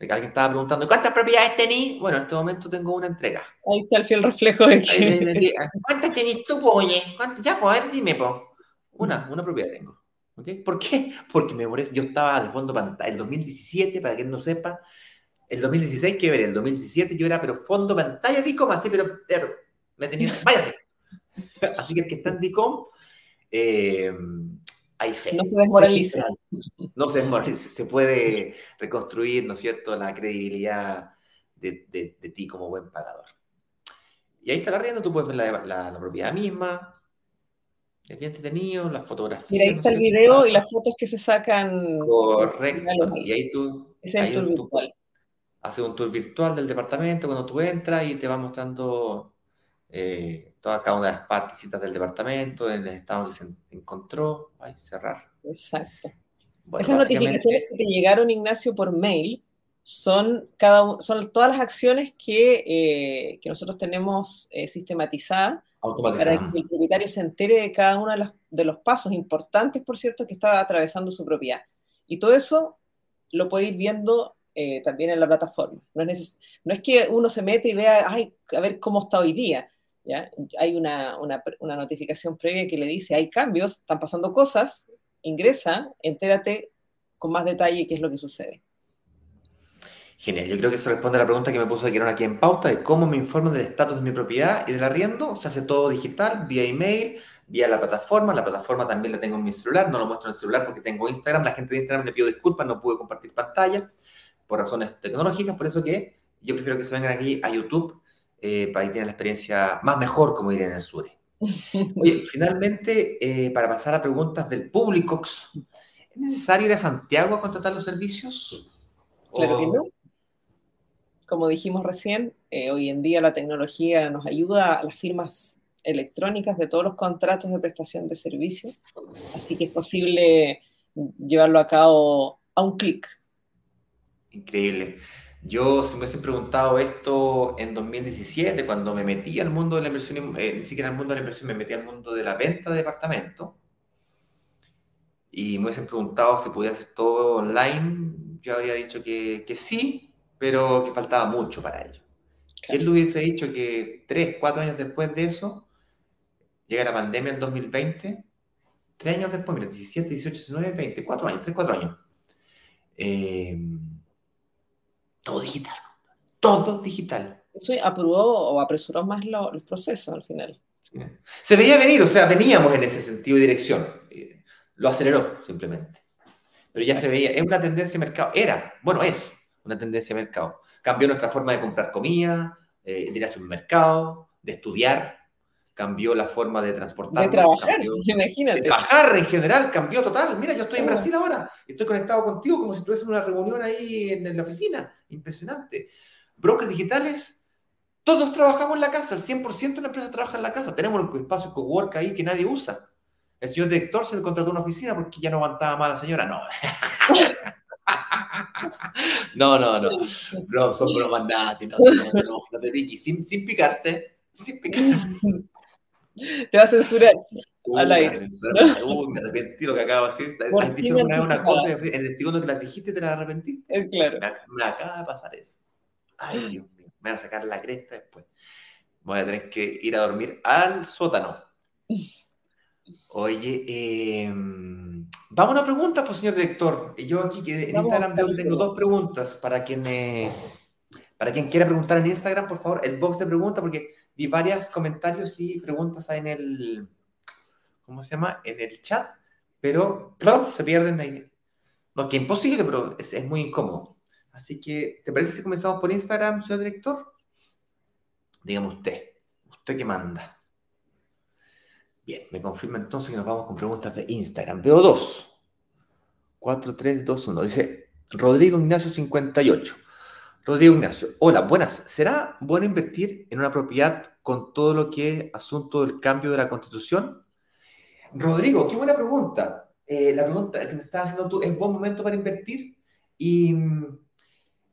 Alguien estaba preguntando, ¿cuántas propiedades tenés? Bueno, en este momento tengo una entrega. Ahí está el fiel reflejo de que... (laughs) ¿Cuántas tenés tú, oye? Ya, pues, dime, po. Una, una propiedad tengo. ¿Por qué? (laughs) Porque me molesta. Yo estaba de fondo pantalla. El 2017, para quien no sepa, el 2016, ¿qué ver? El 2017 yo era, pero fondo pantalla DICOM, así, pero, me tenía. (laughs) Váyase. así que el que está en DICOM, eh, hay fe. No se desmoraliza. No se desmoraliza. Se puede reconstruir, ¿no es cierto?, la credibilidad de, de, ti como buen pagador. Y ahí está la rienda, tú puedes ver la, la, la propiedad misma, es bien entretenido, las fotografías. Mira, ahí está el video y las fotos que se sacan. Correcto. Y ahí tú. Es el tour virtual. Haces un tour virtual del departamento cuando tú entras y te va mostrando eh, toda cada una de las partes del departamento, en el estado que se encontró. Ay, cerrar. Exacto. Esas notificaciones que te llegaron, Ignacio, por mail, son, cada, son todas las acciones que, eh, que nosotros tenemos eh, sistematizadas para que el propietario se entere de cada uno de los, pasos importantes, por cierto, que está atravesando su propiedad. Y todo eso lo puede ir viendo eh, también en la plataforma. No es, no es, que uno se mete y vea, ay, a ver cómo está hoy día. ¿ya? Hay una, una, una, notificación previa que le dice, hay cambios, están pasando cosas, ingresa, entérate con más detalle qué es lo que sucede. Genial, yo creo que eso responde a la pregunta que me puso Quirón aquí en pauta de cómo me informan del estatus de mi propiedad y del arriendo. Se hace todo digital, vía email, vía la plataforma. La plataforma también la tengo en mi celular, no lo muestro en el celular porque tengo Instagram. La gente de Instagram le pido disculpas, no pude compartir pantalla por razones tecnológicas, por eso que yo prefiero que se vengan aquí a YouTube eh, para que tengan la experiencia más mejor, como diría en el sur. (laughs) Oye, finalmente, eh, para pasar a preguntas del público, ¿es necesario ir a Santiago a contratar los servicios? Claro que no como dijimos recién, eh, hoy en día la tecnología nos ayuda a las firmas electrónicas de todos los contratos de prestación de servicios, así que es posible llevarlo a cabo a un clic. Increíble. Yo, si me hubiesen preguntado esto en 2017, cuando me metí al mundo de la inversión, eh, ni siquiera al mundo de la inversión, me metí al mundo de la venta de departamento, y me hubiesen preguntado si podía hacer todo online, yo habría dicho que, que sí, pero que faltaba mucho para ello. ¿Quién le hubiese dicho que tres, cuatro años después de eso, llega la pandemia en 2020? Tres años después, mira, 17, 18, 19, 20, cuatro años, tres, cuatro años. Eh, todo digital, todo digital. Eso aprobó o apresuró más los procesos al final. Se veía venir, o sea, veníamos en ese sentido y dirección. Lo aceleró simplemente. Pero ya se veía, es una tendencia de mercado. Era, bueno, es una tendencia de mercado. Cambió nuestra forma de comprar comida, eh, de ir a un mercado, de estudiar, cambió la forma de transportar. De trabajar, (laughs) imagínate. De trabajar en general, cambió total. Mira, yo estoy en Brasil ahora, estoy conectado contigo como si estuviese en una reunión ahí en, la oficina. Impresionante. Brokers digitales, todos trabajamos en la casa, el 100% de la empresa trabaja en la casa. Tenemos un espacio cowork ahí que nadie usa. El señor director se contrató una oficina porque ya no aguantaba más la señora. No. (laughs) No, no, no. No, son bromas nada. (laughs) No, no, no, te piques. Sin, sin picarse. Sin picarse. Te va a censurar. al aire. Uy, me arrepentí lo que acabo de decir. Has dicho una, una cosa en el segundo que la dijiste te la arrepentiste. Eh, claro. Me, me, acaba de pasar eso. Ay, Dios mío. Me van a sacar la cresta después. Voy a tener que ir a dormir al sótano. (laughs) Oye, eh, vamos a una pregunta, pues, señor director. Yo aquí que en Instagram veo que tengo dos preguntas para quien, eh, para quien quiera preguntar en Instagram, por favor, el box de preguntas, porque vi varios comentarios y preguntas en el, ¿cómo se llama? En el chat, pero claro, se pierden ahí. No, que imposible, pero es, es muy incómodo. Así que, ¿te parece si comenzamos por Instagram, señor director? Dígame usted, usted que manda. Me confirma entonces que nos vamos con preguntas de Instagram. Veo dos. 4, 3, 2, 1. Dice Rodrigo Ignacio 58. Rodrigo Ignacio, hola, buenas. ¿Será bueno invertir en una propiedad con todo lo que es asunto del cambio de la constitución? Rodrigo, qué buena pregunta. Eh, la pregunta que me estás haciendo tú, ¿es buen momento para invertir? Y mm,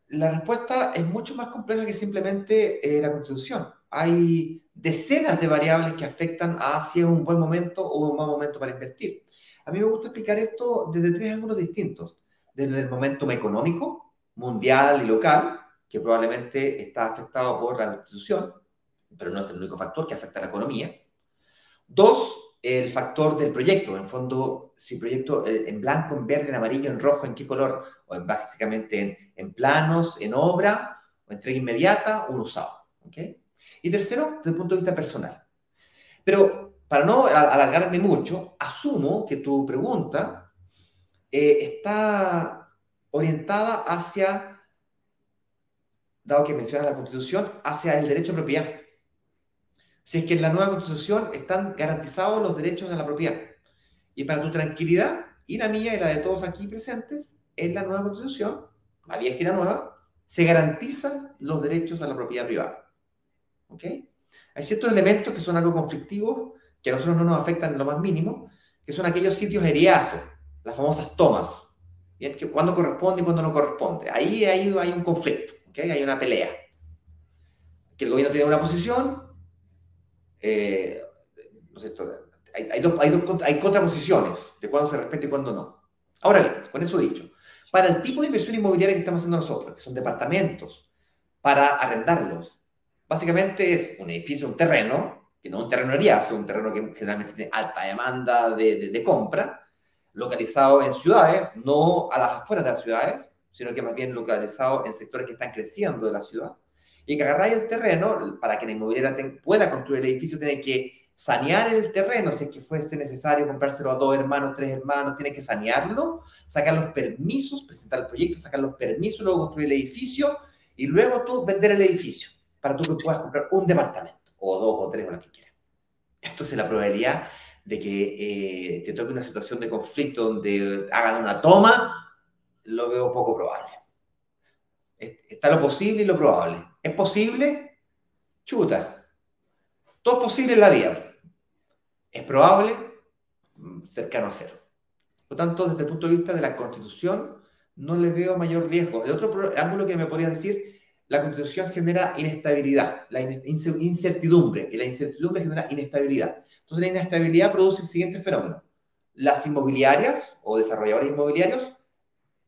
la respuesta es mucho más compleja que simplemente eh, la constitución. Hay decenas de variables que afectan a si es un buen momento o un mal momento para invertir. A mí me gusta explicar esto desde tres ángulos distintos. Desde el momentum económico, mundial y local, que probablemente está afectado por la constitución, pero no es el único factor que afecta a la economía. Dos, el factor del proyecto. En fondo, si el proyecto eh, en blanco, en verde, en amarillo, en rojo, en qué color, o en, básicamente en, en planos, en obra, o entrega inmediata, un usado. ¿okay? Y tercero, desde el punto de vista personal. Pero para no alargarme mucho, asumo que tu pregunta eh, está orientada hacia, dado que menciona la Constitución, hacia el derecho a propiedad. Si es que en la nueva Constitución están garantizados los derechos a la propiedad. Y para tu tranquilidad, y la mía y la de todos aquí presentes, en la nueva Constitución, la vieja y la nueva, se garantizan los derechos a la propiedad privada. ¿Ok? Hay ciertos elementos que son algo conflictivos, que a nosotros no nos afectan en lo más mínimo, que son aquellos sitios heriazos, las famosas tomas. ¿bien? Que cuando corresponde y cuando no corresponde. Ahí, ahí hay un conflicto, ¿ok? Hay una pelea. Que el gobierno tiene una posición, eh, no sé, hay, hay, dos, hay, dos, hay contraposiciones de cuándo se respeta y cuándo no. Ahora bien, con eso dicho, para el tipo de inversión inmobiliaria que estamos haciendo nosotros, que son departamentos, para arrendarlos, Básicamente es un edificio, un terreno, que no es un terreno es un terreno que generalmente tiene alta demanda de, de, compra, localizado en ciudades, no a las afueras de las ciudades, sino que más bien localizado en sectores que están creciendo de la ciudad. Y que agarráis el terreno, para que la inmobiliaria pueda construir el edificio, tiene que sanear el terreno, si es que fuese necesario comprárselo a dos hermanos, tres hermanos, tiene que sanearlo, sacar los permisos, presentar el proyecto, sacar los permisos, luego construir el edificio y luego tú vender el edificio para tú que puedas comprar un departamento, o dos, o tres, o lo que quieras. Entonces la probabilidad de que eh, te toque una situación de conflicto donde hagan una toma, lo veo poco probable. Está lo posible y lo probable. ¿Es posible? Chuta. Todo es posible en la vida. ¿Es probable? Mm, cercano a cero. Por lo tanto, desde el punto de vista de la constitución, no le veo mayor riesgo. El otro ángulo que me podría decir la constitución genera inestabilidad, la incertidumbre, y la incertidumbre genera inestabilidad. Entonces la inestabilidad produce el siguiente fenómeno. Las inmobiliarias o desarrolladores inmobiliarios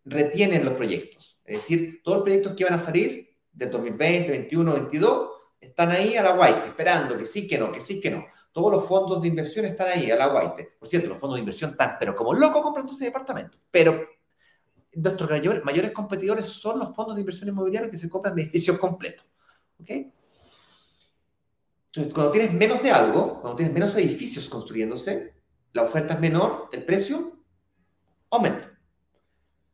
retienen los proyectos. Es decir, todos los proyectos que van a salir del 2020, 2021, 2022 están ahí a la white, esperando que sí, que no, que sí, que no. Todos los fondos de inversión están ahí a la white. Por cierto, los fondos de inversión están, pero como locos comprando ese departamento. Pero nuestros mayores competidores son los fondos de inversión inmobiliaria que se compran edificios completos. ¿Ok? Entonces, cuando tienes menos de algo, cuando tienes menos edificios construyéndose, la oferta es menor, el precio aumenta.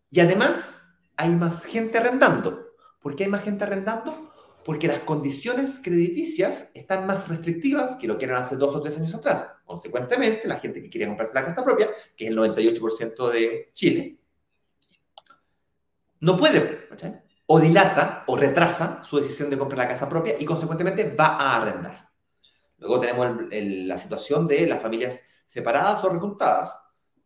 Y además, hay más gente arrendando. ¿Por qué hay más gente arrendando? Porque las condiciones crediticias están más restrictivas que lo que eran hace dos o tres años atrás. Consecuentemente, la gente que quería comprarse la casa propia, que es el 98% de Chile, no puede, o dilata o retrasa su decisión de comprar la casa propia y consecuentemente va a arrendar. Luego tenemos la situación de las familias separadas o rejuntadas.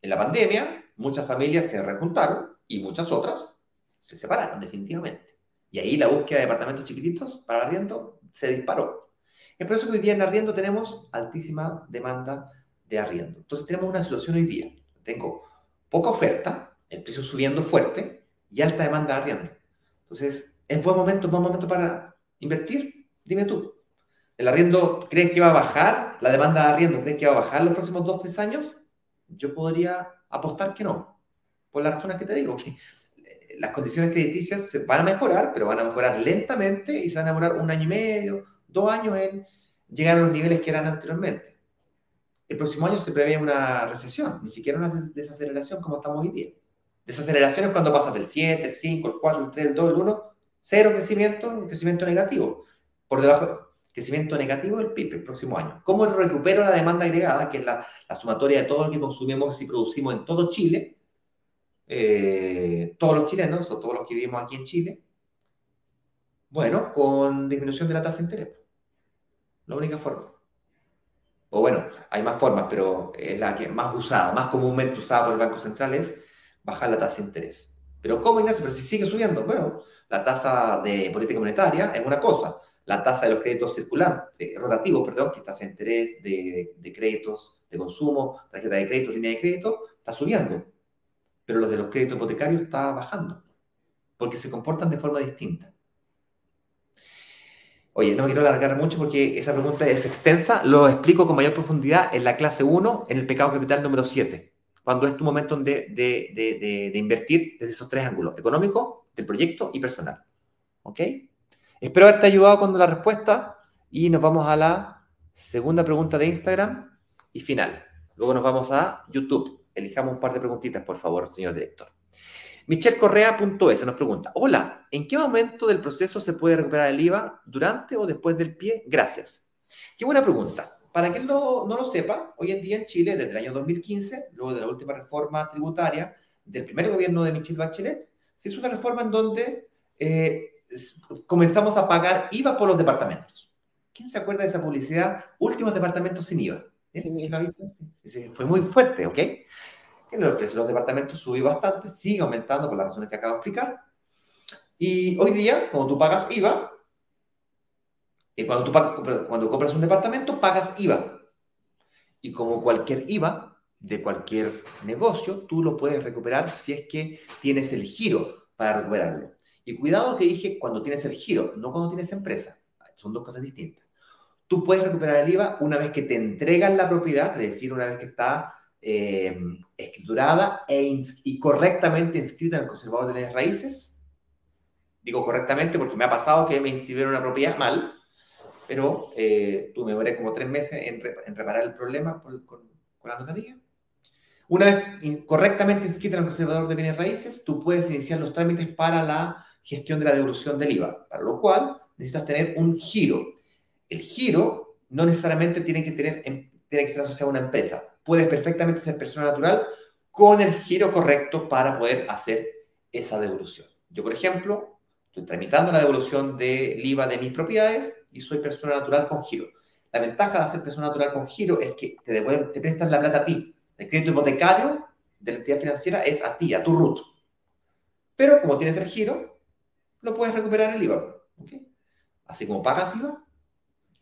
En la pandemia, muchas familias se rejuntaron y muchas otras se separaron definitivamente. Y ahí la búsqueda de departamentos chiquititos para arriendo se disparó. Es por eso que hoy día en arriendo tenemos altísima demanda de arriendo. Entonces tenemos una situación hoy día. Tengo poca oferta, el precio subiendo fuerte y alta demanda de arriendo. Entonces, ¿es buen momento, buen momento para invertir? Dime tú. ¿El arriendo crees que va a bajar? ¿La demanda de arriendo crees que va a bajar los próximos dos, tres años? Yo podría apostar que no. Por las razones que te digo, que las condiciones crediticias se van a mejorar, pero van a mejorar lentamente y se van a demorar un año y medio, dos años en llegar a los niveles que eran anteriormente. El próximo año se prevé una recesión, ni siquiera una desaceleración como estamos hoy día. Desaceleración es cuando pasas del 7, el 5, el 4, el 3, el 2, el 1, cero crecimiento, crecimiento negativo. Por debajo, crecimiento negativo del PIB el próximo año. ¿Cómo recupero la demanda agregada, que es la, la sumatoria de todo lo que consumimos y producimos en todo Chile? Eh, todos los chilenos o todos los que vivimos aquí en Chile, bueno, con disminución de la tasa de interés. La única forma. O bueno, hay más formas, pero es la que más usada, más comúnmente usada por el Banco Central es bajar la tasa de interés. Pero ¿cómo, Ignacio? Pero si sigue subiendo. Bueno, la tasa de política monetaria es una cosa. La tasa de los créditos circulantes, rotativos, perdón, que tasa de interés de, de créditos de consumo, tarjeta de crédito, línea de crédito, está subiendo pero los de los créditos hipotecarios está bajando, porque se comportan de forma distinta. Oye, no me quiero alargar mucho porque esa pregunta es extensa, lo explico con mayor profundidad en la clase 1, en el pecado capital número 7, cuando es tu momento de, de, de, de invertir desde esos tres ángulos, económico, del proyecto y personal. ¿Ok? Espero haberte ayudado con la respuesta y nos vamos a la segunda pregunta de Instagram y final. Luego nos vamos a YouTube. Elijamos un par de preguntitas, por favor, señor director. Michelcorrea.es nos pregunta, hola, ¿en qué momento del proceso se puede recuperar el IVA? ¿Durante o después del pie? Gracias. Qué buena pregunta. Para quien no, no lo sepa, hoy en día en Chile, desde el año 2015, luego de la última reforma tributaria del primer gobierno de Michelle Bachelet, se hizo una reforma en donde eh, comenzamos a pagar IVA por los departamentos. ¿Quién se acuerda de esa publicidad? Últimos departamentos sin IVA. Sí, fue muy fuerte, ¿ok? Que el precio de los departamentos subió bastante, sigue aumentando por las razones que acabo de explicar. Y hoy día, cuando tú pagas IVA, cuando tú cuando compras un departamento, pagas IVA. Y como cualquier IVA de cualquier negocio, tú lo puedes recuperar si es que tienes el giro para recuperarlo. Y cuidado que dije cuando tienes el giro, no cuando tienes empresa. Son dos cosas distintas tú puedes recuperar el IVA una vez que te entregan la propiedad, es decir, una vez que está eh, escriturada e y correctamente inscrita en el conservador de bienes raíces. Digo correctamente porque me ha pasado que me inscribieron una propiedad mal, pero eh, tú me demoré como tres meses en, reparar el problema con, con, la notaría. Una vez correctamente inscrita en el conservador de bienes raíces, tú puedes iniciar los trámites para la gestión de la devolución del IVA, para lo cual necesitas tener un giro el giro no necesariamente tiene que, tener, tiene que ser asociado a una empresa. Puedes perfectamente ser persona natural con el giro correcto para poder hacer esa devolución. Yo, por ejemplo, estoy tramitando la devolución del IVA de mis propiedades y soy persona natural con giro. La ventaja de ser persona natural con giro es que te, devuelven, la plata a ti. El crédito hipotecario de la entidad financiera es a ti, a tu root. Pero como tienes el giro, lo puedes recuperar el IVA. Así como pagas IVA,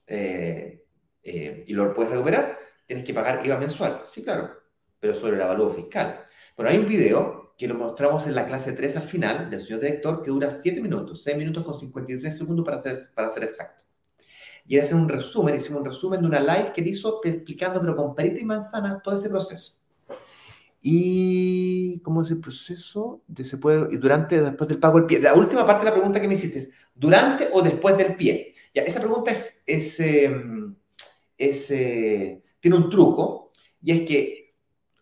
eh, eh, y lo puedes recuperar, tienes que pagar IVA mensual. Sí, claro, pero sobre el avalúo fiscal. Bueno, hay un video que lo mostramos en la clase 3 al final del señor director que dura 7 minutos, 6 minutos con 53 segundos para ser, para ser exacto. Y es un resumen, hicimos un resumen de una live que él hizo explicando, pero con perita y manzana, todo ese proceso. Y cómo es el proceso de se puede durante o después del pago del pie. La última parte de la pregunta que me hiciste es durante o después del pie esa pregunta es, em, eh, tiene un truco y es que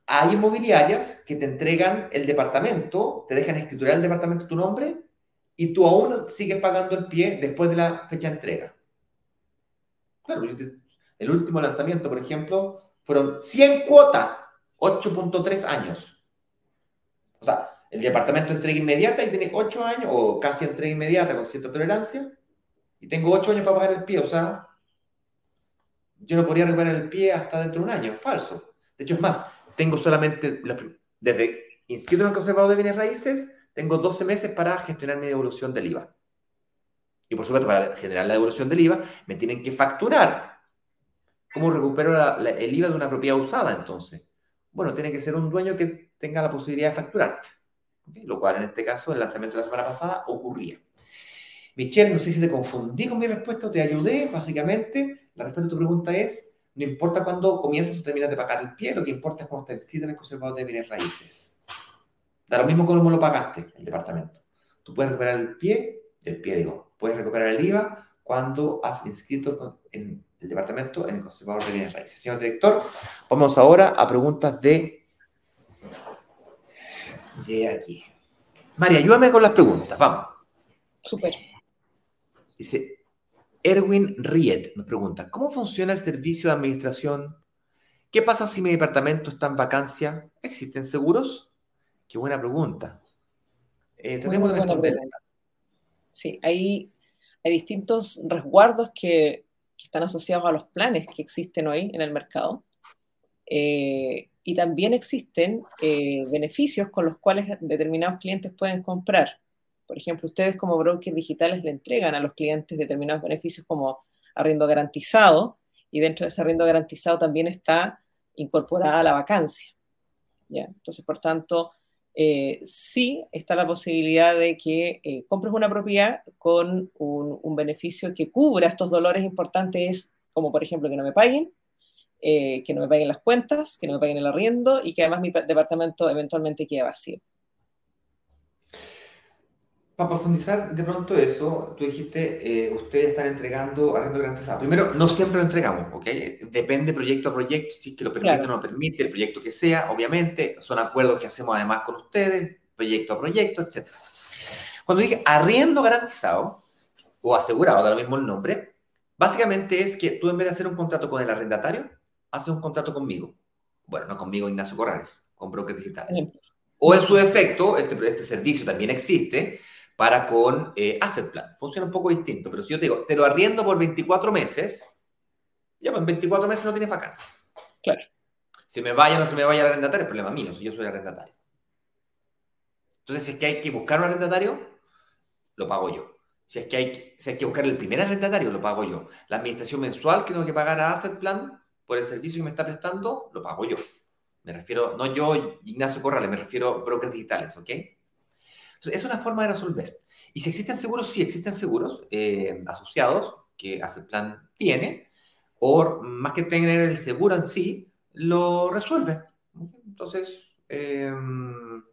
hay inmobiliarias que te entregan el departamento, te dejan escriturar el departamento tu nombre y tú aún sigues pagando el pie después de la fecha de entrega. Claro, el último lanzamiento, por ejemplo, fueron 100 cuotas, 8.3 años. O sea, el departamento entrega inmediata y tiene 8 años, o casi entrega inmediata con cierta tolerancia, y tengo ocho años para pagar el pie, o sea, yo no podría recuperar el pie hasta dentro de un año, falso. De hecho, es más, tengo solamente, desde inscrito en el conservador de bienes raíces, tengo 12 meses para gestionar mi devolución del IVA. Y por supuesto, para generar la devolución del IVA, me tienen que facturar. ¿Cómo recupero el IVA de una propiedad usada entonces? Bueno, tiene que ser un dueño que tenga la posibilidad de facturarte. Lo cual en este caso, el lanzamiento de la semana pasada, ocurría. Michelle, no sé si te confundí con mi respuesta o te ayudé. Básicamente, la respuesta a tu pregunta es, no importa cuándo comienzas o terminas de pagar el pie, lo que importa es cuando está inscrito en el conservador de bienes raíces. Da lo mismo como lo pagaste, el departamento. Tú puedes recuperar el pie, el pie digo, puedes recuperar el IVA cuando has inscrito en el departamento en el conservador de bienes raíces. Señor director, vamos ahora a preguntas de, de aquí. María, ayúdame con las preguntas, vamos. Súper. Dice, Erwin Riet nos pregunta, ¿cómo funciona el servicio de administración? ¿Qué pasa si mi departamento está en vacancia? ¿Existen seguros? Qué buena pregunta. Eh, tenemos que responder. Sí, hay, hay distintos resguardos que están asociados a los planes que existen hoy en el mercado. Eh, y también existen eh, beneficios con los cuales determinados clientes pueden comprar. Por ejemplo, ustedes como brokers digitales le entregan a los clientes determinados beneficios como arriendo garantizado y dentro de ese arriendo garantizado también está incorporada la vacancia. ¿ya? Entonces, por tanto, eh, sí está la posibilidad de que eh, compres una propiedad con un, beneficio que cubra estos dolores importantes, como por ejemplo que no me paguen, eh, que no me paguen las cuentas, que no me paguen el arriendo y que además mi departamento eventualmente quede vacío. Para profundizar de pronto eso, tú dijiste, eh, ustedes están entregando arrendo garantizado. Primero, no siempre lo entregamos, ¿ok? Depende proyecto a proyecto, si es que lo permite o no lo permite, el proyecto que sea, obviamente. Son acuerdos que hacemos además con ustedes, proyecto a proyecto, etc. Cuando dije arriendo garantizado, o asegurado, da lo mismo el nombre, básicamente es que tú en vez de hacer un contrato con el arrendatario, haces un contrato conmigo. Bueno, no conmigo, Ignacio Corrales, con Brokers Digitales. O en su defecto, este, este servicio también existe, para con eh, Asset Plan. Funciona un poco distinto, pero si yo te digo, te lo arriendo por 24 meses, ya pues en 24 meses no tienes vacancia. Claro. Si me vaya o no se me vaya el arrendatario, es problema mío, si yo soy el arrendatario. Entonces, si es que hay que buscar un arrendatario, lo pago yo. Si es que hay, si hay que buscar el primer arrendatario, lo pago yo. La administración mensual que tengo que pagar a Asset Plan por el servicio que me está prestando, lo pago yo. Me refiero, no yo, Ignacio Corrales, me refiero a brokers digitales, ¿ok? Es una forma de resolver. Y si existen seguros, sí existen seguros eh, asociados que plan tiene, o más que tener el seguro en sí, lo resuelve. Entonces, em,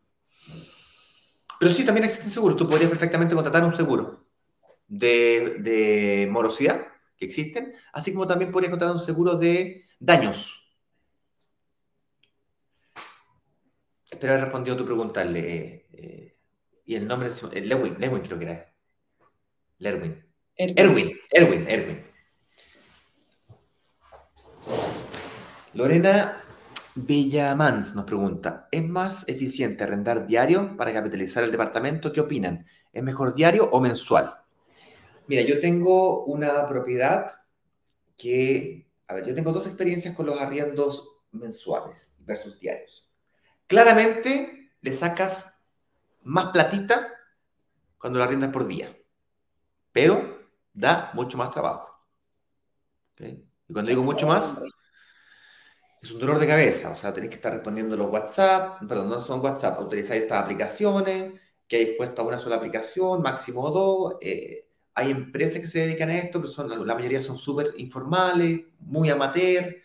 pero sí, también existen seguros. Tú podrías perfectamente contratar un seguro de, de morosidad, que existen, así como también podrías contratar un seguro de daños. Espero haber respondido a tu pregunta, le, eh, y el nombre es Lewin, Lewin creo que era. Lerwin. Erwin. Erwin, Erwin, Lorena Villamans nos pregunta, ¿es más eficiente arrendar diario para capitalizar el departamento? ¿Qué opinan? ¿Es mejor diario o mensual? Mira, yo tengo una propiedad que, a ver, yo tengo dos experiencias con los arriendos mensuales versus diarios. Claramente le sacas más platita cuando la riendas por día. Pero da mucho más trabajo. Y cuando digo mucho más, es un dolor de cabeza. O sea, tenéis que estar respondiendo los WhatsApp, perdón, no son WhatsApp, utilizáis estas aplicaciones, que hay expuesto a una sola aplicación, máximo dos. Eh, hay empresas que se dedican a esto, pero son, la mayoría son súper informales, muy amateur.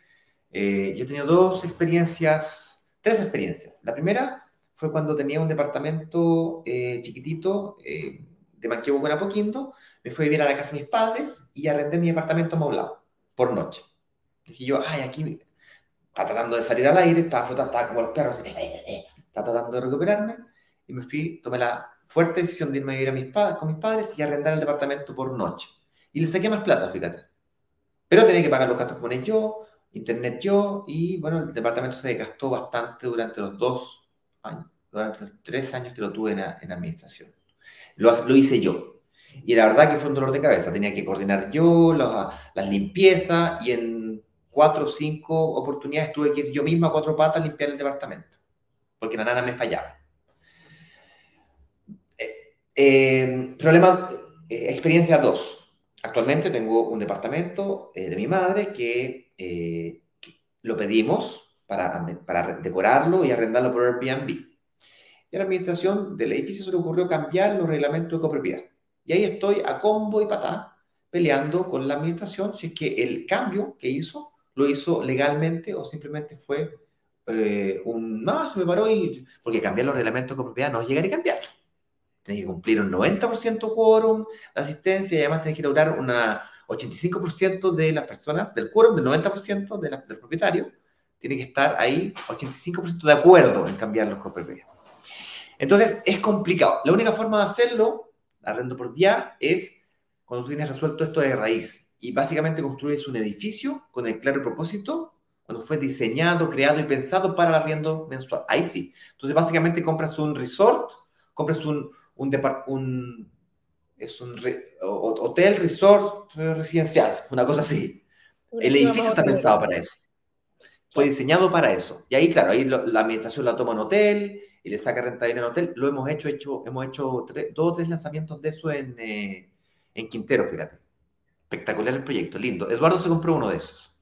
Eh, yo he tenido dos experiencias, tres experiencias. La primera fue cuando tenía un departamento eh, chiquitito eh, de Manquehue con Apoquindo. Me fui a vivir a la casa de mis padres y arrendé mi departamento moblado por noche. Dije yo, ay, aquí está tratando de salir al aire, estaba flotando, estaba como los perros, está tratando de recuperarme. Y me fui, tomé la fuerte decisión de irme a vivir a mis padres, con mis padres y arrendar el departamento por noche. Y le saqué más plata, fíjate. Pero tenía que pagar los gastos con yo, internet yo, y bueno, el departamento se gastó bastante durante los dos durante los tres años que lo tuve en, administración. Lo, lo, hice yo. Y la verdad que fue un dolor de cabeza. Tenía que coordinar yo las limpiezas y en cuatro o cinco oportunidades tuve que ir yo misma a cuatro patas a limpiar el departamento. Porque la nana me fallaba. Eh, eh, problema, eh, experiencia dos. Actualmente tengo un departamento de mi madre que eh, lo pedimos para, para decorarlo y arrendarlo por Airbnb. Y a la administración del edificio se le ocurrió cambiar los reglamentos de copropiedad. Y ahí estoy a combo y patá peleando con la administración si es que el cambio que hizo lo hizo legalmente o simplemente fue eh, un, no, se me paró y, porque cambiar los reglamentos de copropiedad no llega ni cambiar. Tienes que cumplir un 90% quórum de asistencia y además tienes que lograr un 85% de las personas del quórum, del 90% de la, del propietario, tiene que estar ahí 85% de acuerdo en cambiar los copropiedad. Entonces es complicado. La única forma de hacerlo, arrendo por día, es cuando tú tienes resuelto esto de raíz y básicamente construyes un edificio con el claro propósito, cuando fue diseñado, creado y pensado para el arriendo mensual. Ahí sí. Entonces básicamente compras un resort, compras un, un, un es un hotel, resort residencial, una cosa así. El edificio está pensado para eso. Fue diseñado para eso. Y ahí, claro, ahí la administración la toma en hotel y le saca rentabilidad en hotel. Lo hemos hecho, hecho hemos hecho dos o tres lanzamientos de eso en, eh, en Quintero, fíjate. Espectacular el proyecto, lindo. Eduardo se compró uno de esos.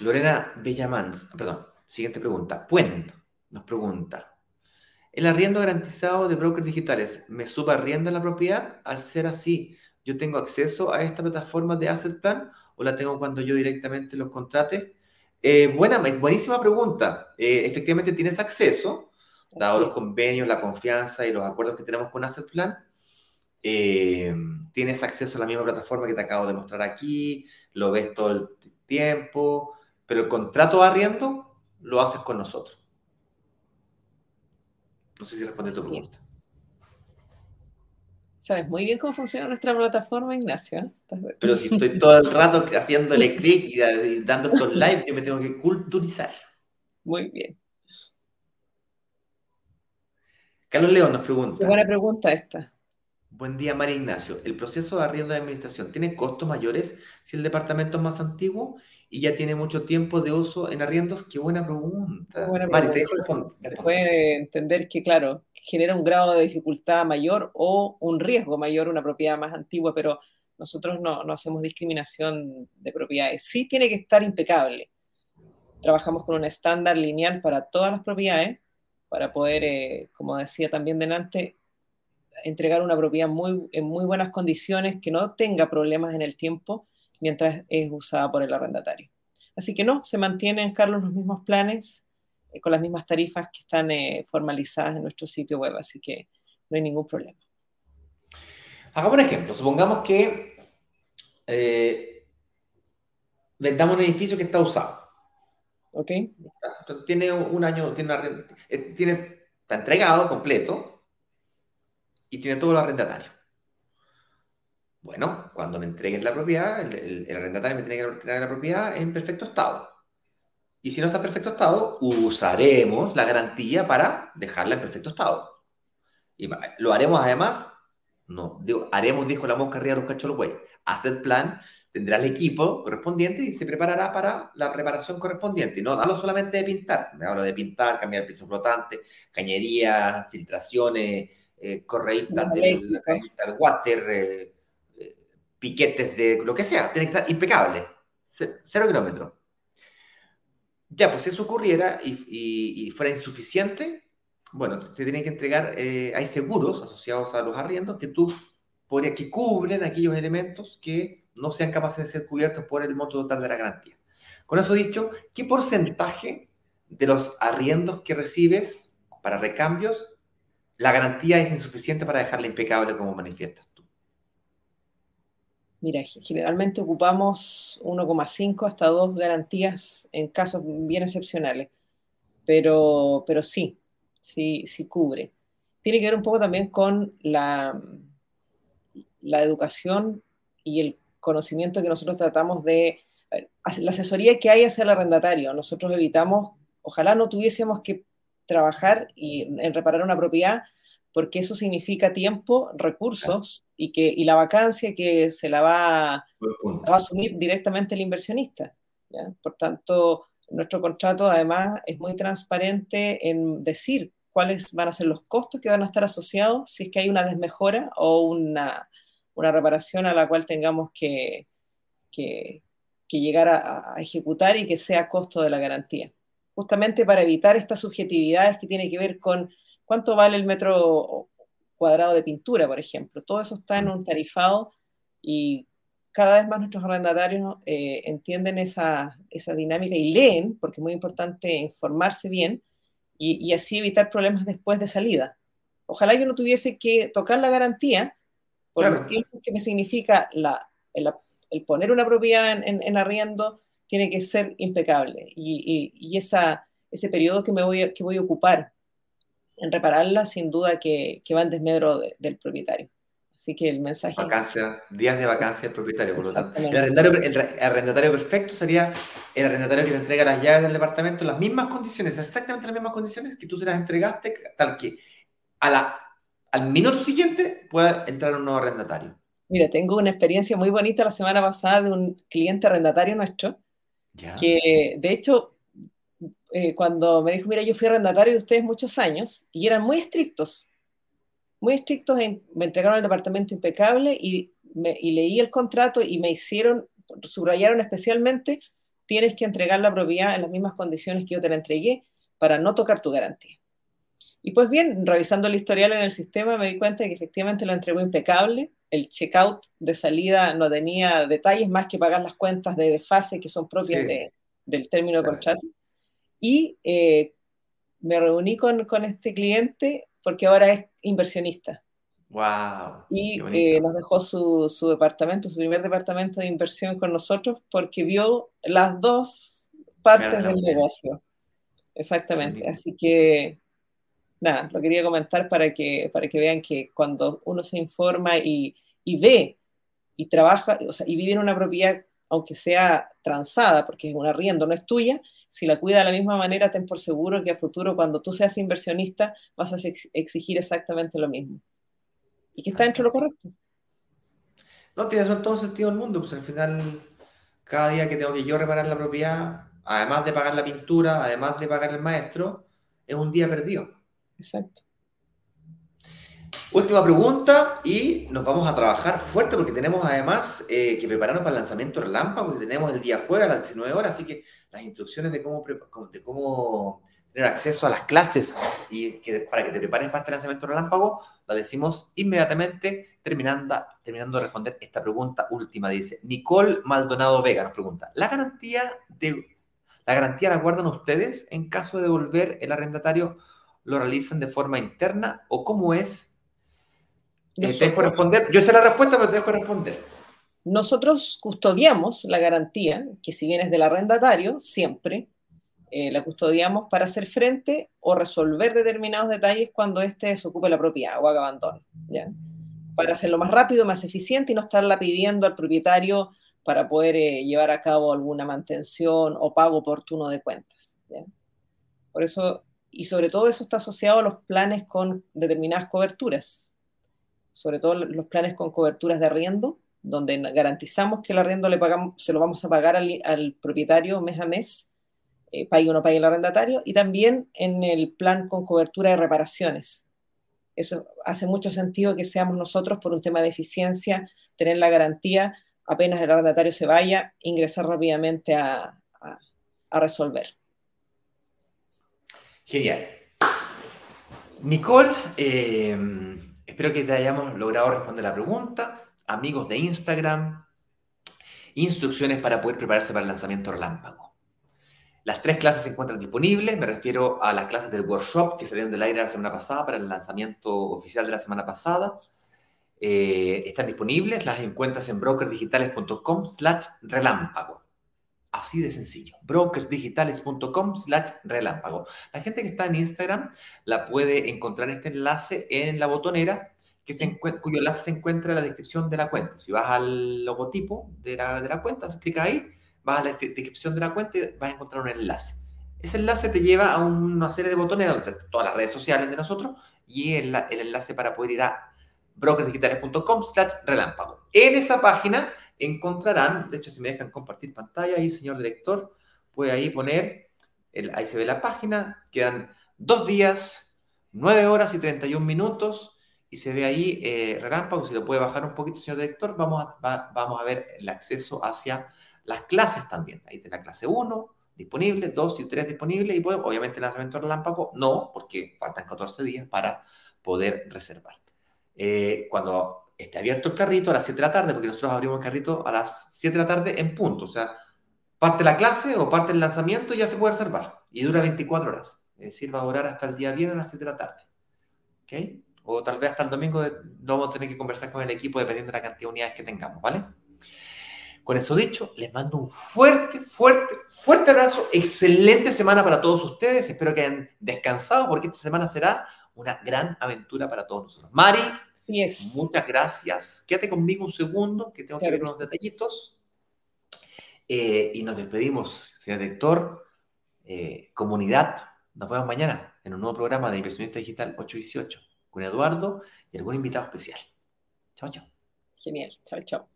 Lorena Bellamans, perdón, siguiente pregunta. Puen nos pregunta. El arriendo garantizado de brokers digitales, ¿me subarrienda la propiedad? Al ser así, ¿yo tengo acceso a esta plataforma de Asset Plan o la tengo cuando yo directamente los contrate? Eh, buena, buenísima pregunta. Eh, efectivamente tienes acceso, dado los convenios, la confianza y los acuerdos que tenemos con Asset Plan, eh, tienes acceso a la misma plataforma que te acabo de mostrar aquí, lo ves todo el tiempo, pero el contrato de arriendo lo haces con nosotros. No sé si responde tu pregunta. Sabes muy bien cómo funciona nuestra plataforma, Ignacio. Pero si estoy todo el rato haciéndole clic y dando estos live, yo me tengo que culturizar. Muy bien. Carlos León nos pregunta. Qué buena pregunta esta. Buen día, María Ignacio. ¿El proceso de arriendo de administración tiene costos mayores si el departamento es más antiguo y ya tiene mucho tiempo de uso en arriendos? Qué buena pregunta. Mari, te dejo Se puede entender que, claro, genera un grado de dificultad mayor o un riesgo mayor una propiedad más antigua, pero nosotros no, no hacemos discriminación de propiedades. Sí tiene que estar impecable. Trabajamos con un estándar lineal para todas las propiedades para poder, eh, como decía también delante, entregar una propiedad muy, en muy buenas condiciones, que no tenga problemas en el tiempo mientras es usada por el arrendatario. Así que no, se mantienen, Carlos, los mismos planes con las mismas tarifas que están eh, formalizadas en nuestro sitio web, así que no hay ningún problema. Hagamos un ejemplo. Supongamos que vendamos un edificio que está usado Ok. Tiene un año, tiene, eh, tiene está entregado completo y tiene todo el arrendatario. Bueno, cuando me entreguen la propiedad, el, arrendatario me tiene que entregar la propiedad en perfecto estado. Y si no está en perfecto estado, usaremos la garantía para dejarla en perfecto estado. Y lo haremos además, no, digo, haremos, dijo la mosca arriba de los cachorros, güey. Hacer plan tendrá el equipo correspondiente y se preparará para la preparación correspondiente. Y no hablo solamente de pintar, me hablo de pintar, cambiar el piso flotante, cañerías, filtraciones, eh, correitas del, water, eh, eh, piquetes de lo que sea, tiene que estar impecable, cero kilómetros. Ya, pues si eso ocurriera y, fuera insuficiente, bueno, te tienen que entregar, hay seguros asociados a los arriendos que tú podrías, que cubren aquellos elementos que no sean capaces de ser cubiertos por el monto total de la garantía. Con eso dicho, ¿qué porcentaje de los arriendos que recibes para recambios, la garantía es insuficiente para dejarla impecable como manifiestas tú? Mira, generalmente ocupamos 1,5 hasta 2 garantías en casos bien excepcionales, pero, pero sí, sí, sí cubre. Tiene que ver un poco también con la, la educación y el conocimiento que nosotros tratamos de, la asesoría que hay hacia el arrendatario. Nosotros evitamos, ojalá no tuviésemos que trabajar y, en reparar una propiedad, porque eso significa tiempo, recursos y, que, y la vacancia que se la va, a asumir directamente el inversionista. Por tanto, nuestro contrato además es muy transparente en decir cuáles van a ser los costos que van a estar asociados si es que hay una desmejora o una, una reparación a la cual tengamos que, que, llegar a, ejecutar y que sea costo de la garantía. Justamente para evitar estas subjetividades que tiene que ver con cuánto vale el metro cuadrado de pintura, por ejemplo. Todo eso está en un tarifado y cada vez más nuestros arrendatarios eh, entienden esa, dinámica y leen, porque es muy importante informarse bien y, así evitar problemas después de salida. Ojalá yo no tuviese que tocar la garantía por los tiempos que me significa la, el, poner una propiedad en, arriendo, tiene que ser impecable. Y, esa, ese periodo que, me voy, que voy a ocupar en repararla, sin duda que, va en desmedro del propietario. Así que el mensaje vacancia, días de vacancia del propietario, por lo tanto. El arrendatario, perfecto sería el arrendatario que te entrega las llaves del departamento en las mismas condiciones, exactamente las mismas condiciones que tú se las entregaste, tal que a la, al minuto siguiente pueda entrar un nuevo arrendatario. Mira, tengo una experiencia muy bonita la semana pasada de un cliente arrendatario nuestro, que de hecho, eh, cuando me dijo, mira, yo fui arrendatario de ustedes muchos años y eran muy estrictos muy estrictos, me entregaron el departamento impecable y, leí el contrato y me hicieron, subrayaron especialmente, tienes que entregar la propiedad en las mismas condiciones que yo te la entregué para no tocar tu garantía. Y pues bien, revisando el historial en el sistema me di cuenta de que efectivamente lo entregó impecable, el checkout de salida no tenía detalles más que pagar las cuentas de desfase que son propias del término de contrato. Y eh, me reuní con, con este cliente porque ahora es inversionista. Wow. Y eh, nos dejó su, su, departamento, su primer departamento de inversión con nosotros, porque vio las dos partes del negocio. Exactamente. Así que, nada, lo quería comentar para que, para que vean que cuando uno se informa y, y ve y trabaja, o sea, y vive en una propiedad, aunque sea transada, porque es un arriendo, no es tuya, si la cuida de la misma manera, ten por seguro que a futuro, cuando tú seas inversionista, vas a exigir exactamente lo mismo. Y que está dentro de lo correcto. No, tiene todo sentido el mundo, pues al final, cada día que tengo que yo reparar la propiedad, además de pagar la pintura, además de pagar el maestro, es un día perdido. Exacto. Última pregunta y nos vamos a trabajar fuerte porque tenemos además eh, que prepararnos para el lanzamiento relámpago porque tenemos el día jueves a las 19 horas, así que las instrucciones de cómo, de cómo tener acceso a las clases y que, para que te prepares para este lanzamiento relámpago, la decimos inmediatamente terminando, terminando de responder esta pregunta última. Dice Nicole Maldonado Vega nos pregunta, ¿la garantía, de, ¿la garantía la guardan ustedes en caso de devolver el arrendatario? ¿Lo realizan de forma interna o cómo es? Eh, te dejo responder. Yo sé la respuesta, pero te dejo responder. Nosotros custodiamos la garantía, que si bien es del arrendatario, siempre eh, la custodiamos para hacer frente o resolver determinados detalles cuando éste desocupe la propiedad o haga abandono. ¿ya? Para hacerlo más rápido, más eficiente y no estarla pidiendo al propietario para poder eh, llevar a cabo alguna mantención o pago oportuno de cuentas. Por eso, y sobre todo eso está asociado a los planes con determinadas coberturas, sobre todo los planes con coberturas de arriendo, donde garantizamos que el arriendo le pagamos, se lo vamos a pagar al, propietario mes a mes, eh, pague o no pague el arrendatario, y también en el plan con cobertura de reparaciones. Eso hace mucho sentido que seamos nosotros, por un tema de eficiencia, tener la garantía, apenas el arrendatario se vaya, ingresar rápidamente a, resolver. Genial. Nicole, eh, espero que te hayamos logrado responder la pregunta amigos de Instagram, instrucciones para poder prepararse para el lanzamiento relámpago. Las tres clases se encuentran disponibles, me refiero a las clases del workshop que salieron del aire la semana pasada para el lanzamiento oficial de la semana pasada. Eh, están disponibles, las encuentras en brokersdigitales.com slash relámpago. Así de sencillo, brokersdigitales.com slash relámpago. La gente que está en Instagram la puede encontrar este enlace en la botonera que se cuyo enlace se encuentra en la descripción de la cuenta. Si vas al logotipo de la, de la cuenta, clica ahí, vas a la descripción de la cuenta y vas a encontrar un enlace. Ese enlace te lleva a una serie de botones donde todas las redes sociales de nosotros y el, el enlace para poder ir a brokersdigitales.com slash relámpago. En esa página encontrarán, de hecho si me dejan compartir pantalla ahí, señor director, puede ahí poner, el, ahí se ve la página, quedan dos días, nueve horas y 31 minutos y se ve ahí eh, relámpago, si lo puede bajar un poquito, señor director, vamos a, vamos a ver el acceso hacia las clases también. Ahí está la clase 1 disponible, 2 y 3 disponible, y pues, obviamente el lanzamiento relámpago no, porque faltan 14 días para poder reservar. Eh, cuando esté abierto el carrito a las 7 de la tarde, porque nosotros abrimos el carrito a las 7 de la tarde en punto, o sea, parte la clase o parte el lanzamiento y ya se puede reservar, y dura 24 horas, es decir, va a durar hasta el día viernes a las 7 de la tarde. ¿Ok? O tal vez hasta el domingo lo vamos a tener que conversar con el equipo dependiendo de la cantidad de unidades que tengamos, ¿vale? Con eso dicho, les mando un fuerte, fuerte, fuerte abrazo. Excelente semana para todos ustedes. Espero que hayan descansado porque esta semana será una gran aventura para todos nosotros. Mari, muchas gracias. Quédate conmigo un segundo que tengo que ver unos detallitos. Eh, y nos despedimos, señor director. Eh, comunidad, nos vemos mañana en un nuevo programa de Inversionista Digital 818 con Eduardo y algún invitado especial. Chao, chao. Genial. Chao, chao.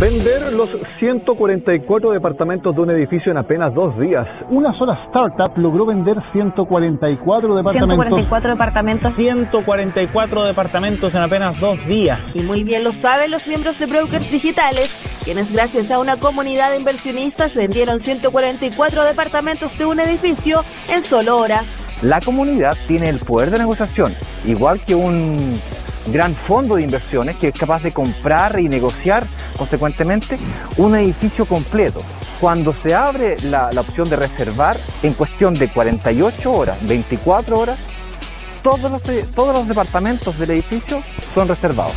Vender los 144 departamentos de un edificio en apenas dos días. Una sola startup logró vender 144 departamentos. 144 departamentos. 144 departamentos en apenas dos días. Y muy bien lo saben los miembros de Brokers Digitales, quienes gracias a una comunidad de inversionistas vendieron 144 departamentos de un edificio en solo horas. La comunidad tiene el poder de negociación, igual que un gran fondo de inversiones que es capaz de comprar y negociar consecuentemente un edificio completo. Cuando se abre la, opción de reservar, en cuestión de 48 horas, 24 horas, todos los, todos los departamentos del edificio son reservados.